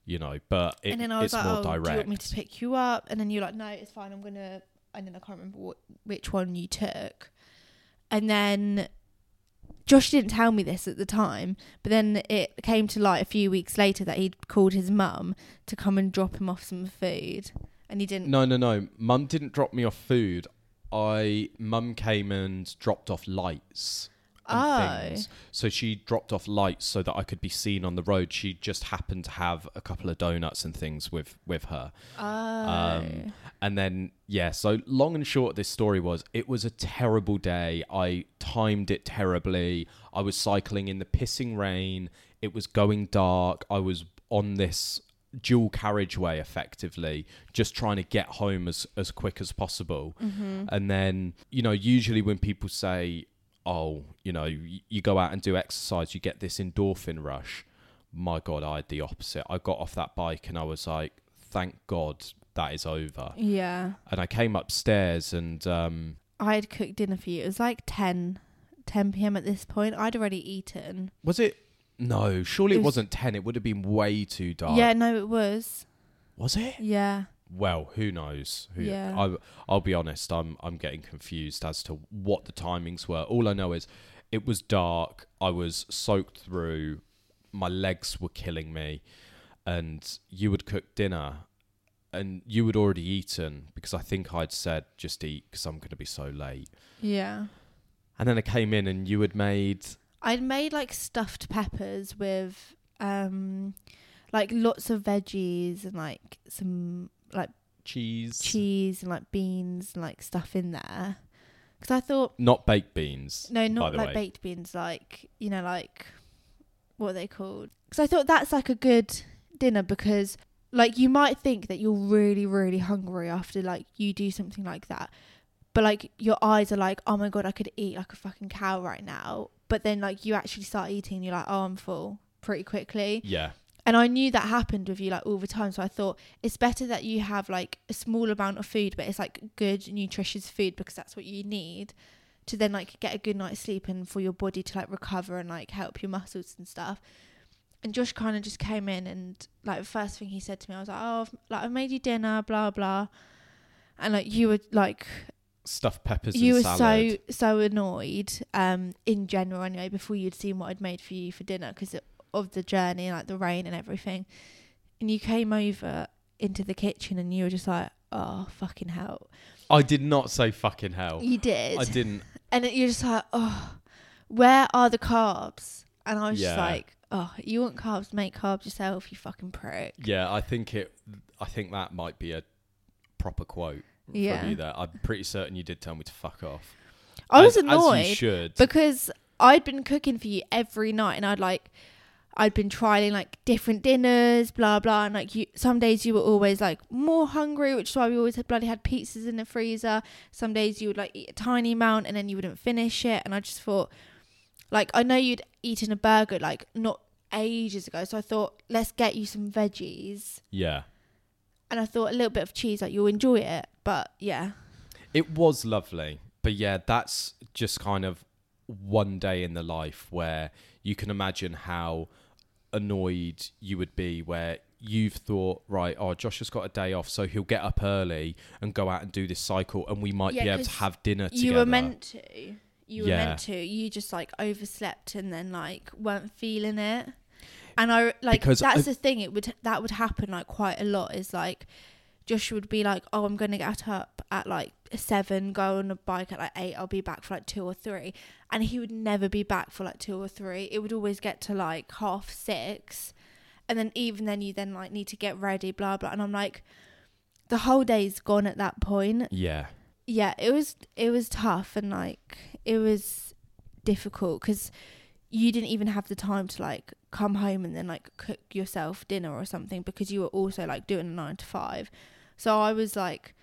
you know, but it, and then I was it's like, more Oh, direct. do you want me to pick you up? And then you're like, No, it's fine, I'm gonna and then I can't remember what, which one you took. And then Josh didn't tell me this at the time, but then it came to light a few weeks later that he'd called his mum to come and drop him off some food, and he didn't. no, no, no. Mum didn't drop me off food. I mum came and dropped off lights. Oh. things. So she dropped off lights so that I could be seen on the road. She just happened to have a couple of donuts and things with with her. Oh. Um, and then yeah, so long and short, this story was it was a terrible day. I timed it terribly. I was cycling in the pissing rain. It was going dark. I was on this dual carriageway effectively just trying to get home as as quick as possible Mm-hmm. and then you know usually when people say oh you know y- you go out and do exercise you get this endorphin rush my god i had the opposite i got off that bike and i was like thank god that is over yeah. and i came upstairs and um I had cooked dinner for you. It was like 10, 10 p.m. at this point. I'd already eaten. was it no surely It was, not 10 it would have been way too dark Yeah, no, it was. was it Yeah. Well who knows? Who Yeah. I, i'll be honest i'm i'm getting confused as to what the timings were. All i know is it was dark. I was soaked through. My legs were killing me. And you would cook dinner and you had already eaten because i think i'd said just eat because i'm going to be so late. Yeah. and then i came in and you had made I'd made like stuffed peppers with um like lots of veggies and like some like cheese cheese and like beans and like stuff in there. Cuz I thought not baked beans no, not like way. baked beans like, you know, like what are they called? Cuz I thought that's like a good dinner because like you might think that you're really really hungry after like you do something like that. But like your eyes are like, "Oh my god, I could eat like a fucking cow right now." But then like you actually start eating and you're like, "Oh, I'm full." pretty quickly. yeah And I knew that happened with you like all the time. So I thought it's better that you have like a small amount of food, but it's like good, nutritious food because that's what you need to then like get a good night's sleep and for your body to like recover and like help your muscles and stuff. And Josh kind of just came in and like the first thing he said to me, I was like, oh, I've, like I've made you dinner, blah blah. And like you were like stuffed peppers you were salad. so so annoyed um in general anyway before you'd seen what I'd made for you for dinner because of the journey like the rain and everything and you came over into the kitchen and you were just like oh fucking hell I did not say fucking hell. you did I didn't. and you're just like oh where are the carbs and I was just like oh you want carbs make carbs yourself you fucking prick Yeah, I think it. I think that might be a proper quote Yeah. from you. There, I'm pretty certain you did tell me to fuck off. I was As- As annoyed you should. because I'd been cooking for you every night and I'd like I'd been trialing like different dinners, blah blah, and like you, some days you were always like more hungry, which is why we always had bloody had pizzas in the freezer. Some days you would like eat a tiny amount and then you wouldn't finish it, and I just thought, like, I know you'd eaten a burger like not ages ago, so I thought let's get you some veggies, Yeah. and I thought a little bit of cheese, like you'll enjoy it, but yeah, It was lovely. But yeah, that's just kind of one day in the life where you can imagine how annoyed you would be where you've thought, right, oh, Josh has got a day off, so he'll get up early and go out and do this cycle and we might Yeah, be able to have dinner together. you were meant to. You were Yeah. meant to. You just like overslept and then like weren't feeling it. And I like Because that's I- the thing. It would that would happen like quite a lot. Is like Josh would be like, "Oh, I'm gonna get up at like seven, go on a bike at like eight. I'll be back for like two or three. and he would never be back for like two or three. It would always get to like half six, and then even then you then like need to get ready, blah blah. And I'm like, the whole day's gone at that point Yeah. yeah it was it was tough and like it was difficult because you didn't even have the time to like come home and then like cook yourself dinner or something because you were also like doing a nine to five so i was like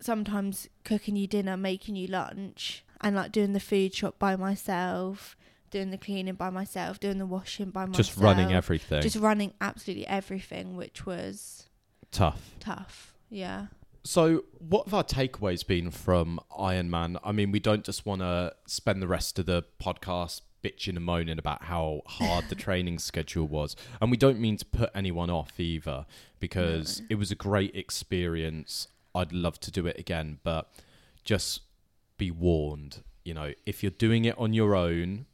sometimes cooking you dinner making you lunch and like doing the food shop by myself doing the cleaning by myself doing the washing by myself Just running everything. just running absolutely everything which was Tough. tough yeah So, what have our takeaways been from Ironman? I mean, we don't just want to spend the rest of the podcast bitching and moaning about how hard the training schedule was. And we don't mean to put anyone off either, because No. it was a great experience. I'd love to do it again, but just be warned you know, if you're doing it on your own,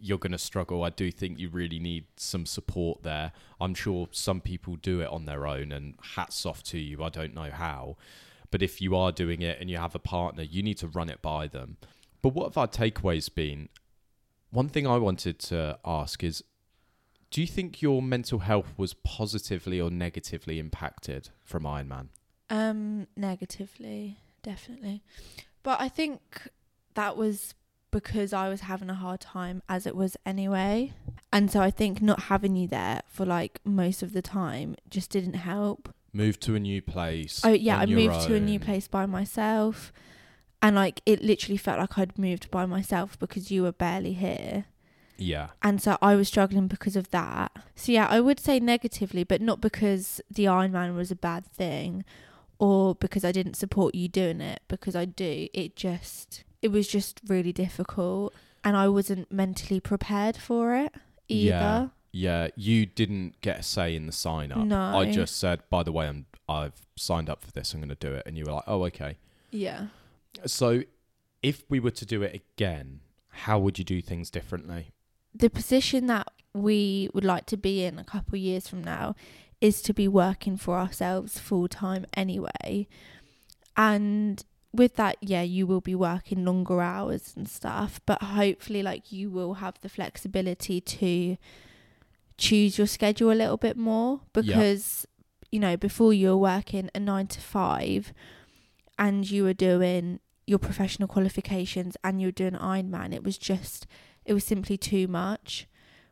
you're going to struggle. I do think you really need some support there. I'm sure some people do it on their own, and hats off to you. I don't know how. But if you are doing it and you have a partner, you need to run it by them. But what have our takeaways been? One thing I wanted to ask is do you think your mental health was positively or negatively impacted from Ironman? Um, negatively, definitely. But I think that was because I was having a hard time as it was anyway. And so I think not having you there for like most of the time just didn't help. Moved to a new place. Oh yeah, I moved to a new place by myself. And like it literally felt like I'd moved by myself because you were barely here. Yeah. And so I was struggling because of that. So yeah, I would say negatively, but not because the Ironman was a bad thing or because I didn't support you doing it, because I do. It just it was just really difficult and I wasn't mentally prepared for it either. Yeah. Yeah, you didn't get a say in the sign up. No. I just said, by the way, I'm I've signed up for this. I'm going to do it, and you were like, oh, okay. Yeah. So, if we were to do it again, how would you do things differently? The position that we would like to be in a couple of years from now is to be working for ourselves full time anyway. And with that, yeah, you will be working longer hours and stuff, but hopefully, like, you will have the flexibility to choose your schedule a little bit more because, you know, before you were working a nine to five and you were doing your professional qualifications and you were doing Ironman, it was just, it was simply too much.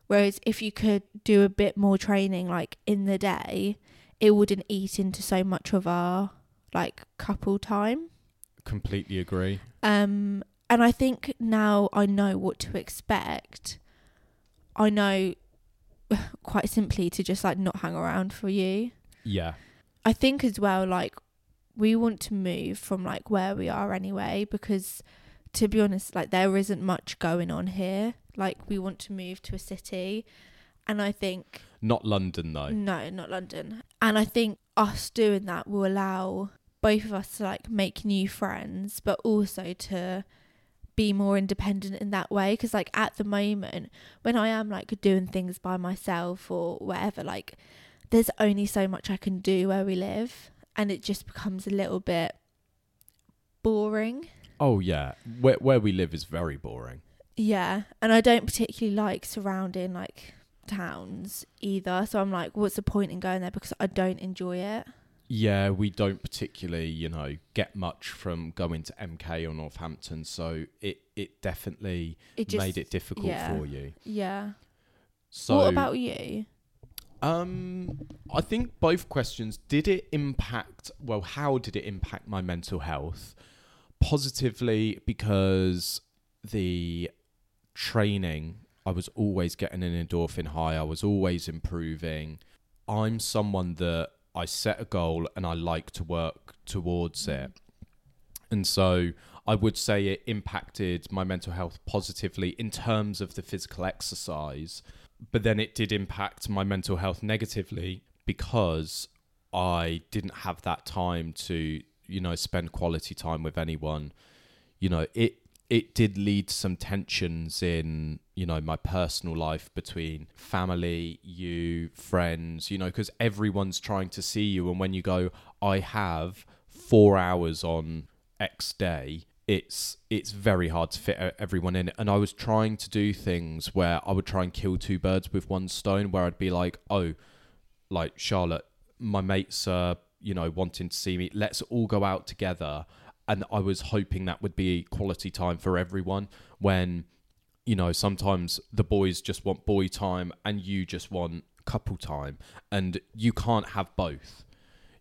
Whereas if you could do a bit more training, like, in the day, it wouldn't eat into so much of our, like, couple time. Completely agree. Um, and I think now I know what to expect. I know quite simply to just like not hang around for you. Yeah. I think as well, like we want to move from like where we are anyway, because to be honest, like there isn't much going on here. Like we want to move to a city, and I think Not London though. no, not London. And I think us doing that will allow both of us to like make new friends, but also to be more independent in that way. Because like at the moment, when I am like doing things by myself or whatever, like there's only so much I can do where we live, and it just becomes a little bit boring. Oh yeah. Where where we live is very boring. Yeah, and I don't particularly like surrounding like towns either. So I'm like, what's the point in going there because I don't enjoy it. Yeah, we don't particularly, you know, get much from going to MK or Northampton, so it it definitely It just made it difficult yeah. for you. yeah. So what about you? Um, I think both questions. Did it impact? Well, how did it impact my mental health? Positively, because the training, I was always getting an endorphin high. I was always improving. I'm someone that I set a goal and I like to work towards it. And so I would say it impacted my mental health positively in terms of the physical exercise but then it did impact my mental health negatively because I didn't have that time to, you know, spend quality time with anyone. You know, it it did lead to some tensions in, you know, my personal life between family, you, friends, you know, because everyone's trying to see you. And when you go, I have four hours on X day, it's it's very hard to fit everyone in and i was trying to do things where i would try and kill two birds with one stone where i'd be like oh like charlotte my mates are you know wanting to see me. Let's all go out together. And i was hoping that would be quality time for everyone when you know sometimes the boys just want boy time and you just want couple time. And you can't have both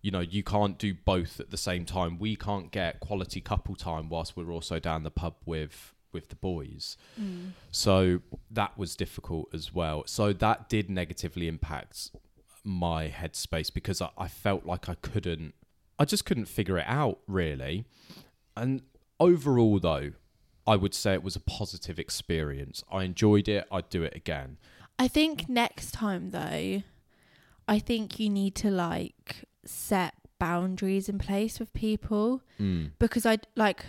you know you can't do both at the same time. We can't get quality couple time whilst we're also down the pub with with the boys. Mm. So that was difficult as well. So that did negatively impact my headspace because I, I felt like i couldn't i just couldn't figure it out really. And overall though i would say it was a positive experience. I enjoyed it. I'd do it again. I think next time though, I think you need to like set boundaries in place with people mm. because I like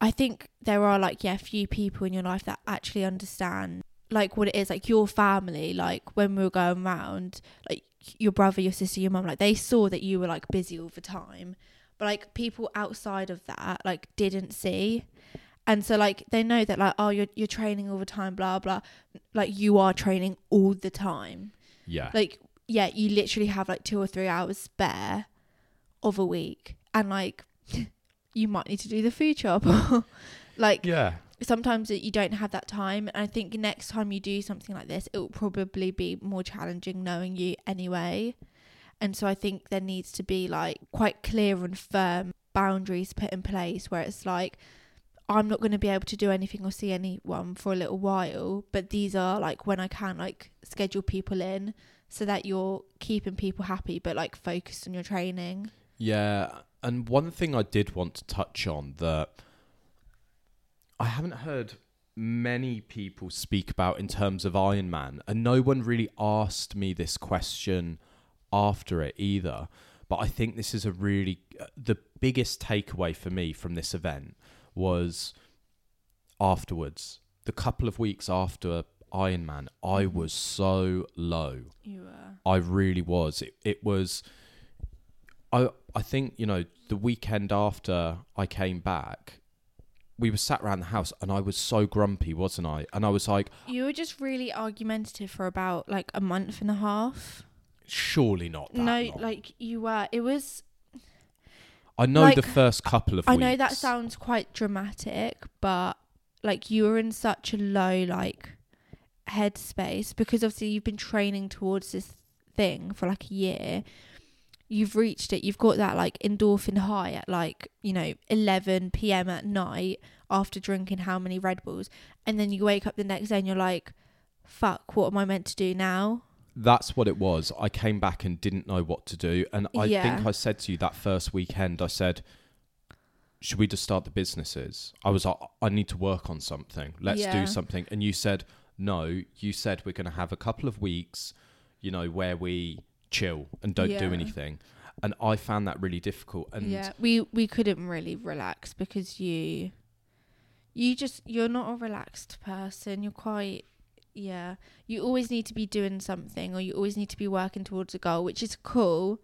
I think there are like yeah few people in your life that actually understand like what it is like your family like when we were going round like your brother your sister your mum like they saw that you were like busy all the time. But like people outside of that like didn't see. And so like they know that like oh you're you're training all the time blah blah. Like you are training all the time. Yeah. Like yeah you literally have like two or three hours spare of a week. And like you might need to do the food shop like yeah. sometimes you don't have that time. And i think next time you do something like this it will probably be more challenging knowing you anyway. And so i think there needs to be like quite clear and firm boundaries put in place where it's like i'm not going to be able to do anything or see anyone for a little while but these are like when i can like schedule people in so that you're keeping people happy but like focused on your training Yeah, and one thing I did want to touch on that I haven't heard many people speak about in terms of Ironman, and no one really asked me this question after it either. But I think this is a really uh, the biggest takeaway for me from this event was afterwards, the couple of weeks after Ironman, I mm. was so low. you were I really was. It, it was. I I think you know the weekend after I came back, we were sat around the house and I was so grumpy, wasn't I? And I was like, You were just really argumentative for about like a month and a half. surely not that. no, long. like you were. It was. I know like, the first couple of. I know that sounds quite dramatic, but like you were in such a low like headspace because obviously you've been training towards this thing for like a year. You've reached it. You've got that like endorphin high at like you know 11 p.m. at night after drinking how many Red Bulls, and then you wake up the next day and you're like, "Fuck, what am I meant to do now?" That's what it was. I came back and didn't know what to do, and I Yeah. think I said to you that first weekend. I said. Should we just start the businesses? I was like, I need to work on something. Let's Yeah. do something. And you said, no. You said we're going to have a couple of weeks, you know, where we chill and don't do anything. And I found that really difficult. And yeah, we we couldn't really relax because you you just you're not a relaxed person. You're quite yeah. You always need to be doing something or you always need to be working towards a goal, which is cool.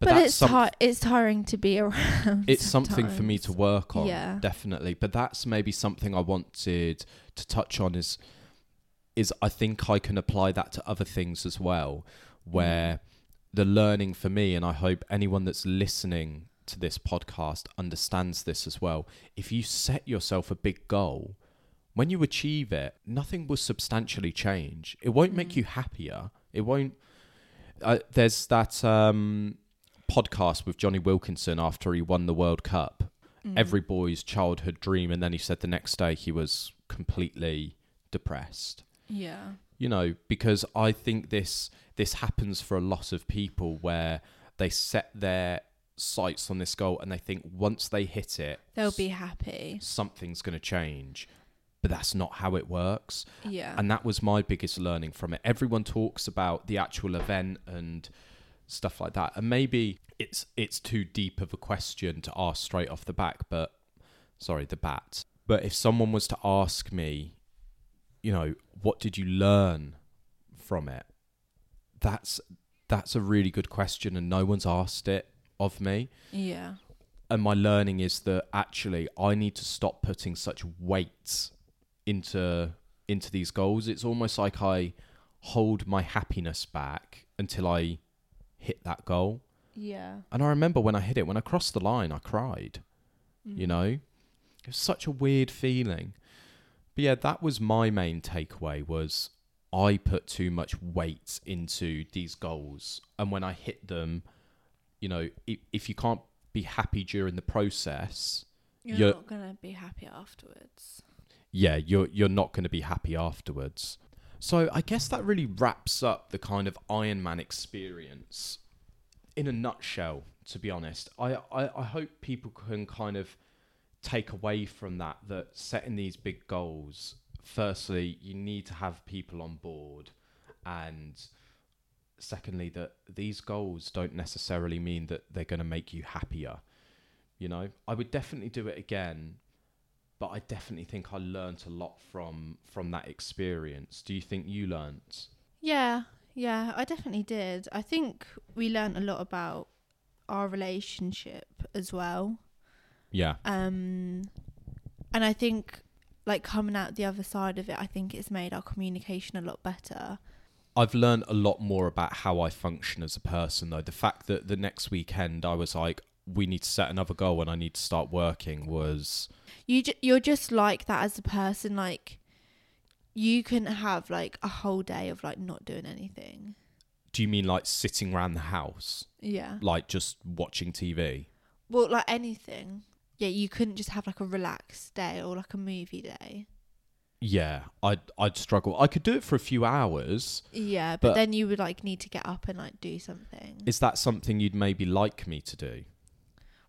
But, But, it's some- it's tiring to be around. it's something for me to work on Yeah. definitely but that's maybe something i wanted to touch on is is i think i can apply that to other things as well where the learning for me and i hope anyone that's listening to this podcast understands this as well if you set yourself a big goal when you achieve it, nothing will substantially change. It won't make Mm. you happier. It won't. Uh, there's that um, podcast with Jonny Wilkinson after he won the World Cup. Mm. Every boy's childhood dream, and then he said the next day he was completely depressed. yeah, You know, because I think this this happens for a lot of people where they set their sights on this goal and they think once they hit it, they'll be happy. something's going to change. But that's not how it works. Yeah, And that was my biggest learning from it. Everyone talks about the actual event and stuff like that. And maybe it's it's too deep of a question to ask straight off the back, but sorry, the bat. But if someone was to ask me, you know, what did you learn from it? That's that's a really good question and no one's asked it of me yeah, and my learning is that actually I need to stop putting such weight into into these goals. It's almost like I hold my happiness back until I hit that goal. yeah. And I remember when I hit it, when I crossed the line, I cried. You Mm. know, it was such a weird feeling. But yeah, that was my main takeaway was I put too much weight into these goals, and when I hit them, you know, if, if you can't be happy during the process, You're, You're- not gonna be happy afterwards. yeah, you're you're not going to be happy afterwards. So I guess that really wraps up the kind of Ironman experience in a nutshell. To be honest, I, I I hope people can kind of take away from that that setting these big goals. Firstly, you need to have people on board, and secondly, that these goals don't necessarily mean that they're going to make you happier. You know, I would definitely do it again but I definitely think I learnt a lot from from that experience. Do you think you learnt? Yeah, yeah, I definitely did. I think we learnt a lot about our relationship as well. Yeah, Um, and I think like coming out the other side of it, I think it's made our communication a lot better. I've learned a lot more about how I function as a person though. The fact that the next weekend I was like we need to set another goal and I need to start working was You ju- you're just like that as a person. Like you can have like a whole day of like not doing anything. do you mean like sitting around the house Yeah. like just watching TV? Well, like anything. Yeah, you couldn't just have like a relaxed day or like a movie day. Yeah, I'd I'd struggle. I could do it for a few hours. Yeah, but, But- then you would like need to get up and like do something. Is that something you'd maybe like me to do?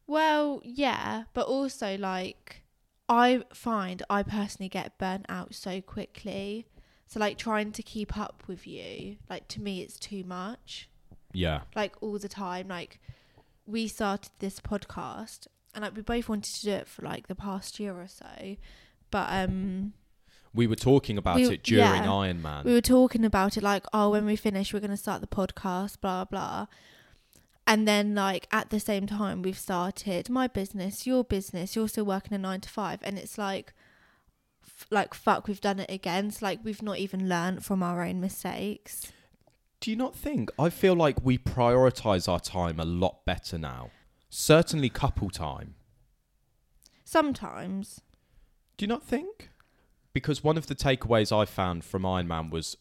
Well, yeah, but also like I find I personally get burnt out so quickly. So like trying to keep up with you, like to me it's too much. Yeah. Like all the time. Like we started this podcast and like we both wanted to do it for like the past year or so. But um We were talking about We- it during yeah. Ironman. we were talking about it like, oh, when we finish, we're going to start the podcast, blah, blah. And then, like, at the same time, we've started my business, your business, you're still working a nine to five. And it's like, f- like, fuck, we've done it again. It's like we've not even learnt from our own mistakes. Do you not think? I feel like we prioritize our time a lot better now. Certainly, couple time. Sometimes. Do you not think? Because one of the takeaways I found from Ironman was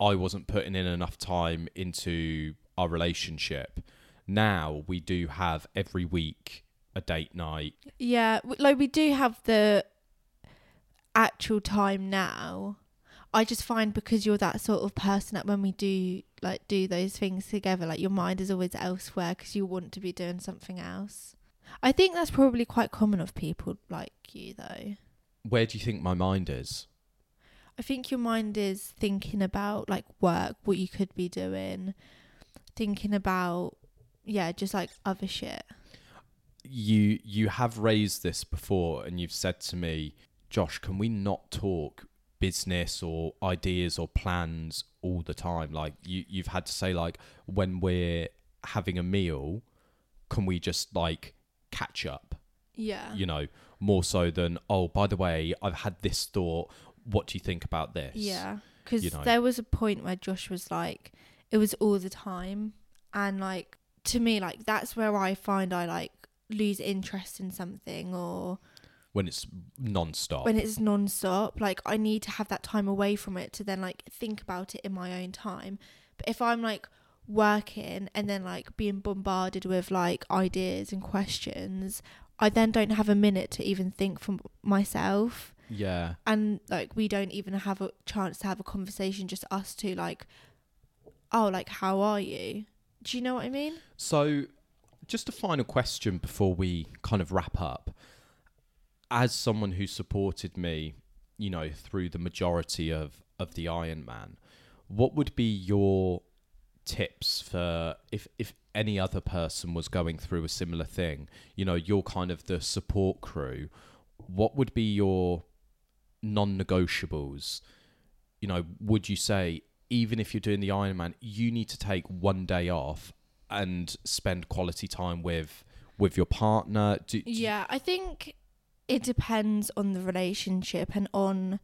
I wasn't putting in enough time into our relationship. Now we do have every week a date night. Yeah. Like, we do have the actual time now. I just find because you're that sort of person that when we do like do those things together, like your mind is always elsewhere because you want to be doing something else. I think that's probably quite common of people like you, though. Where do you think my mind is? I think your mind is thinking about like work, what you could be doing, thinking about yeah, just like other shit. You you have raised this before and you've said to me, Josh, can we not talk business or ideas or plans all the time? Like you you've had to say like when we're having a meal, can we just like catch up? Yeah. You know, more so than oh, by the way, I've had this thought. What do you think about this? Yeah, because you know. there was a point where Josh was like, it was all the time, and like to me, like that's where I find I like lose interest in something, or when it's non-stop. when it's non-stop like i need to have that time away from it to then like think about it in my own time but if i'm like working and then like being bombarded with like ideas and questions i then don't have a minute to even think for myself yeah. and like we don't even have a chance to have a conversation just us two like oh like how are you do you know what i mean So, just a final question before we kind of wrap up. As someone who supported me, you know, through the majority of of the Ironman, what would be your tips for if if any other person was going through a similar thing? You know, you're kind of the support crew. What would be your non-negotiables? You know, would you say even if you're doing the Ironman, you need to take one day off and spend quality time with with your partner? Do, do- Yeah, I think it depends on the relationship and on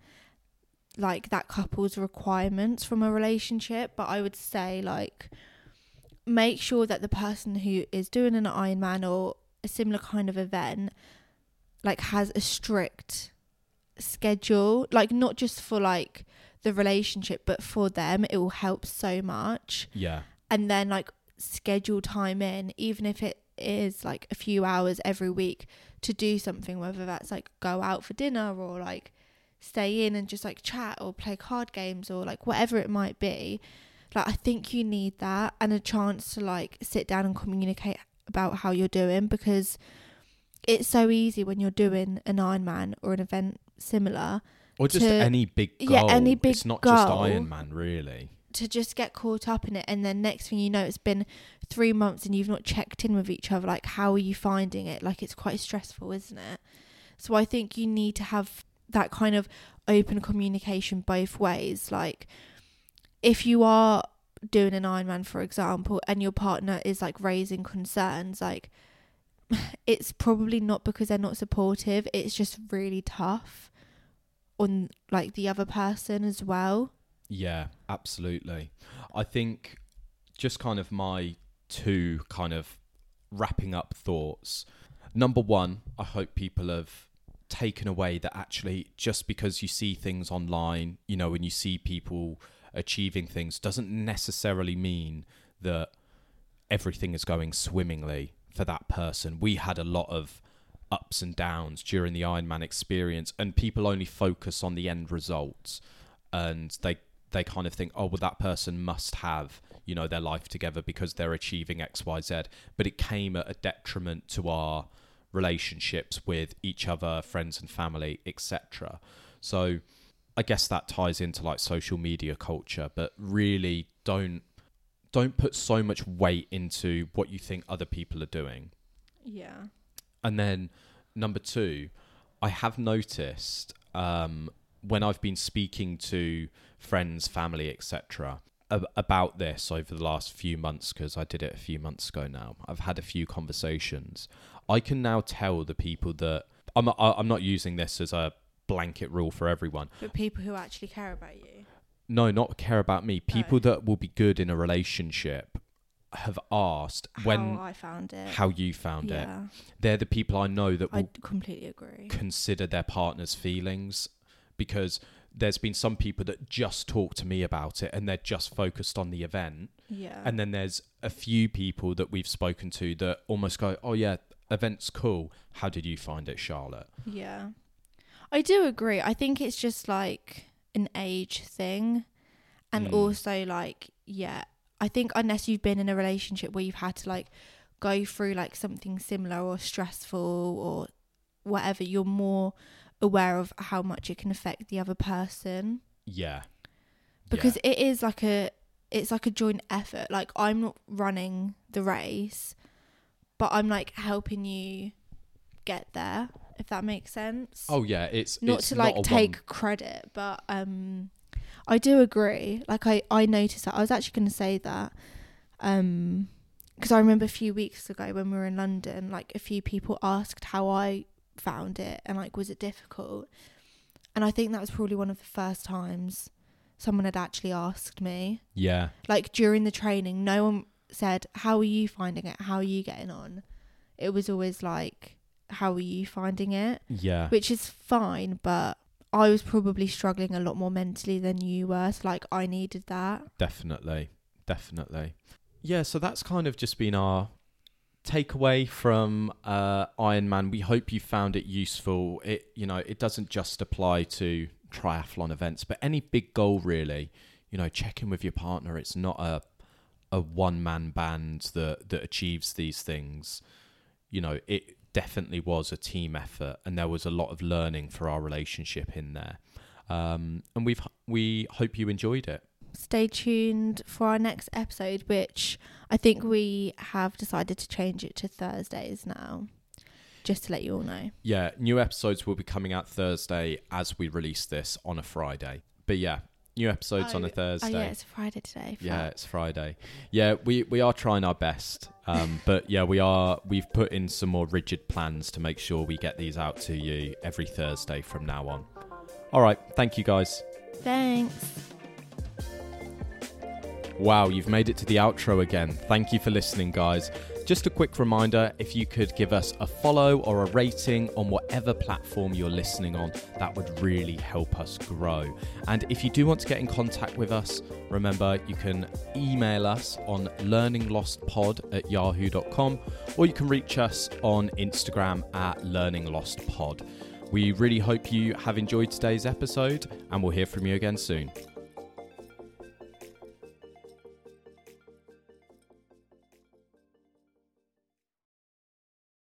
like that couple's requirements from a relationship. But I would say like make sure that the person who is doing an Ironman or a similar kind of event like has a strict schedule like not just for like the relationship but for them it will help so much. Yeah, and then like schedule time in even if it is like a few hours every week to do something whether that's like go out for dinner or like stay in and just like chat or play card games or like whatever it might be. Like i think you need that and a chance to like sit down and communicate about how you're doing because it's so easy when you're doing an Ironman or an event similar or just to- any big goal. yeah, any big It's not just. Iron Man, really. to just get caught up in it and then next thing you know it's been three months and you've not checked in with each other like how are you finding it like it's quite stressful isn't it so i think you need to have that kind of open communication both ways like if you are doing an ironman for example and your partner is like raising concerns like it's probably not because they're not supportive it's just really tough on like the other person as well Yeah, absolutely. I think just kind of my two kind of wrapping up thoughts. Number one, I hope people have taken away that actually just because you see things online, you know, when you see people achieving things, doesn't necessarily mean that everything is going swimmingly for that person. We had a lot of ups and downs during the Ironman experience, and people only focus on the end results, and they they kind of think, oh well, that person must have you know their life together because they're achieving X Y Z. But it came at a detriment to our relationships with each other, friends and family, etc. So I guess that ties into like social media culture, but really don't don't put so much weight into what you think other people are doing. yeah And then number two, I have noticed um, when I've been speaking to friends, family, etc., ab- about this over the last few months, because I did it a few months ago now. I've had a few conversations. I can now tell the people that I'm. I'm not using this as a blanket rule for everyone. But people who actually care about you. No, not care about me. People that will be good in a relationship have asked when how I found it. how you found it. They're the people I know that I completely agree. consider their partner's feelings because there's been some people that just talk to me about it and they're just focused on the event Yeah, and then there's a few people that we've spoken to that almost go oh yeah event's cool how did you find it charlotte yeah, I do agree. I think it's just like an age thing, and Mm. also like yeah, I think unless you've been in a relationship where you've had to like go through like something similar or stressful or whatever, you're more aware of how much it can affect the other person. yeah. Because it is like a it's like a joint effort. Like i'm not running the race but i'm like helping you get there if that makes sense. Oh yeah it's not it's to like take one- credit but um i do agree. Like i i noticed that. I was actually going to say that um because i remember a few weeks ago when we were in london like a few people asked how i found it and like was it difficult? And i think that was probably one of the first times someone had actually asked me. Yeah. Like during the training no one said how are you finding it? How are you getting on? It was always like how are you finding it? Yeah. Which is fine, but I was probably struggling a lot more mentally than you were. So like I needed that. Definitely. Definitely. Yeah, so that's kind of just been our takeaway from uh, Ironman. We hope you found it useful. It you know, it doesn't just apply to triathlon events, but any big goal really. You know, check in with your partner. It's not a a one man band that that achieves these things. You know, it definitely was a team effort, and there was a lot of learning for our relationship in there. Um, and we've we hope you enjoyed it. Stay tuned for our next episode, which I think we have decided to change it to Thursdays now. Just to let you all know. Yeah, new episodes will be coming out Thursday as we release this on a Friday. But yeah, new episodes on a Oh, Thursday. Oh yeah, it's Friday today. Yeah, it's Friday. Yeah, we, we are trying our best. Um, but yeah, we are we've put in some more rigid plans to make sure we get these out to you every Thursday from now on. All right, thank you guys. Thanks. Wow, you've made it to the outro again. Thank you for listening, guys. Just a quick reminder if you could give us a follow or a rating on whatever platform you're listening on, that would really help us grow. And if you do want to get in contact with us, remember you can email us on learninglostpod at yahoo.com or you can reach us on Instagram at learninglostpod. We really hope you have enjoyed today's episode and we'll hear from you again soon.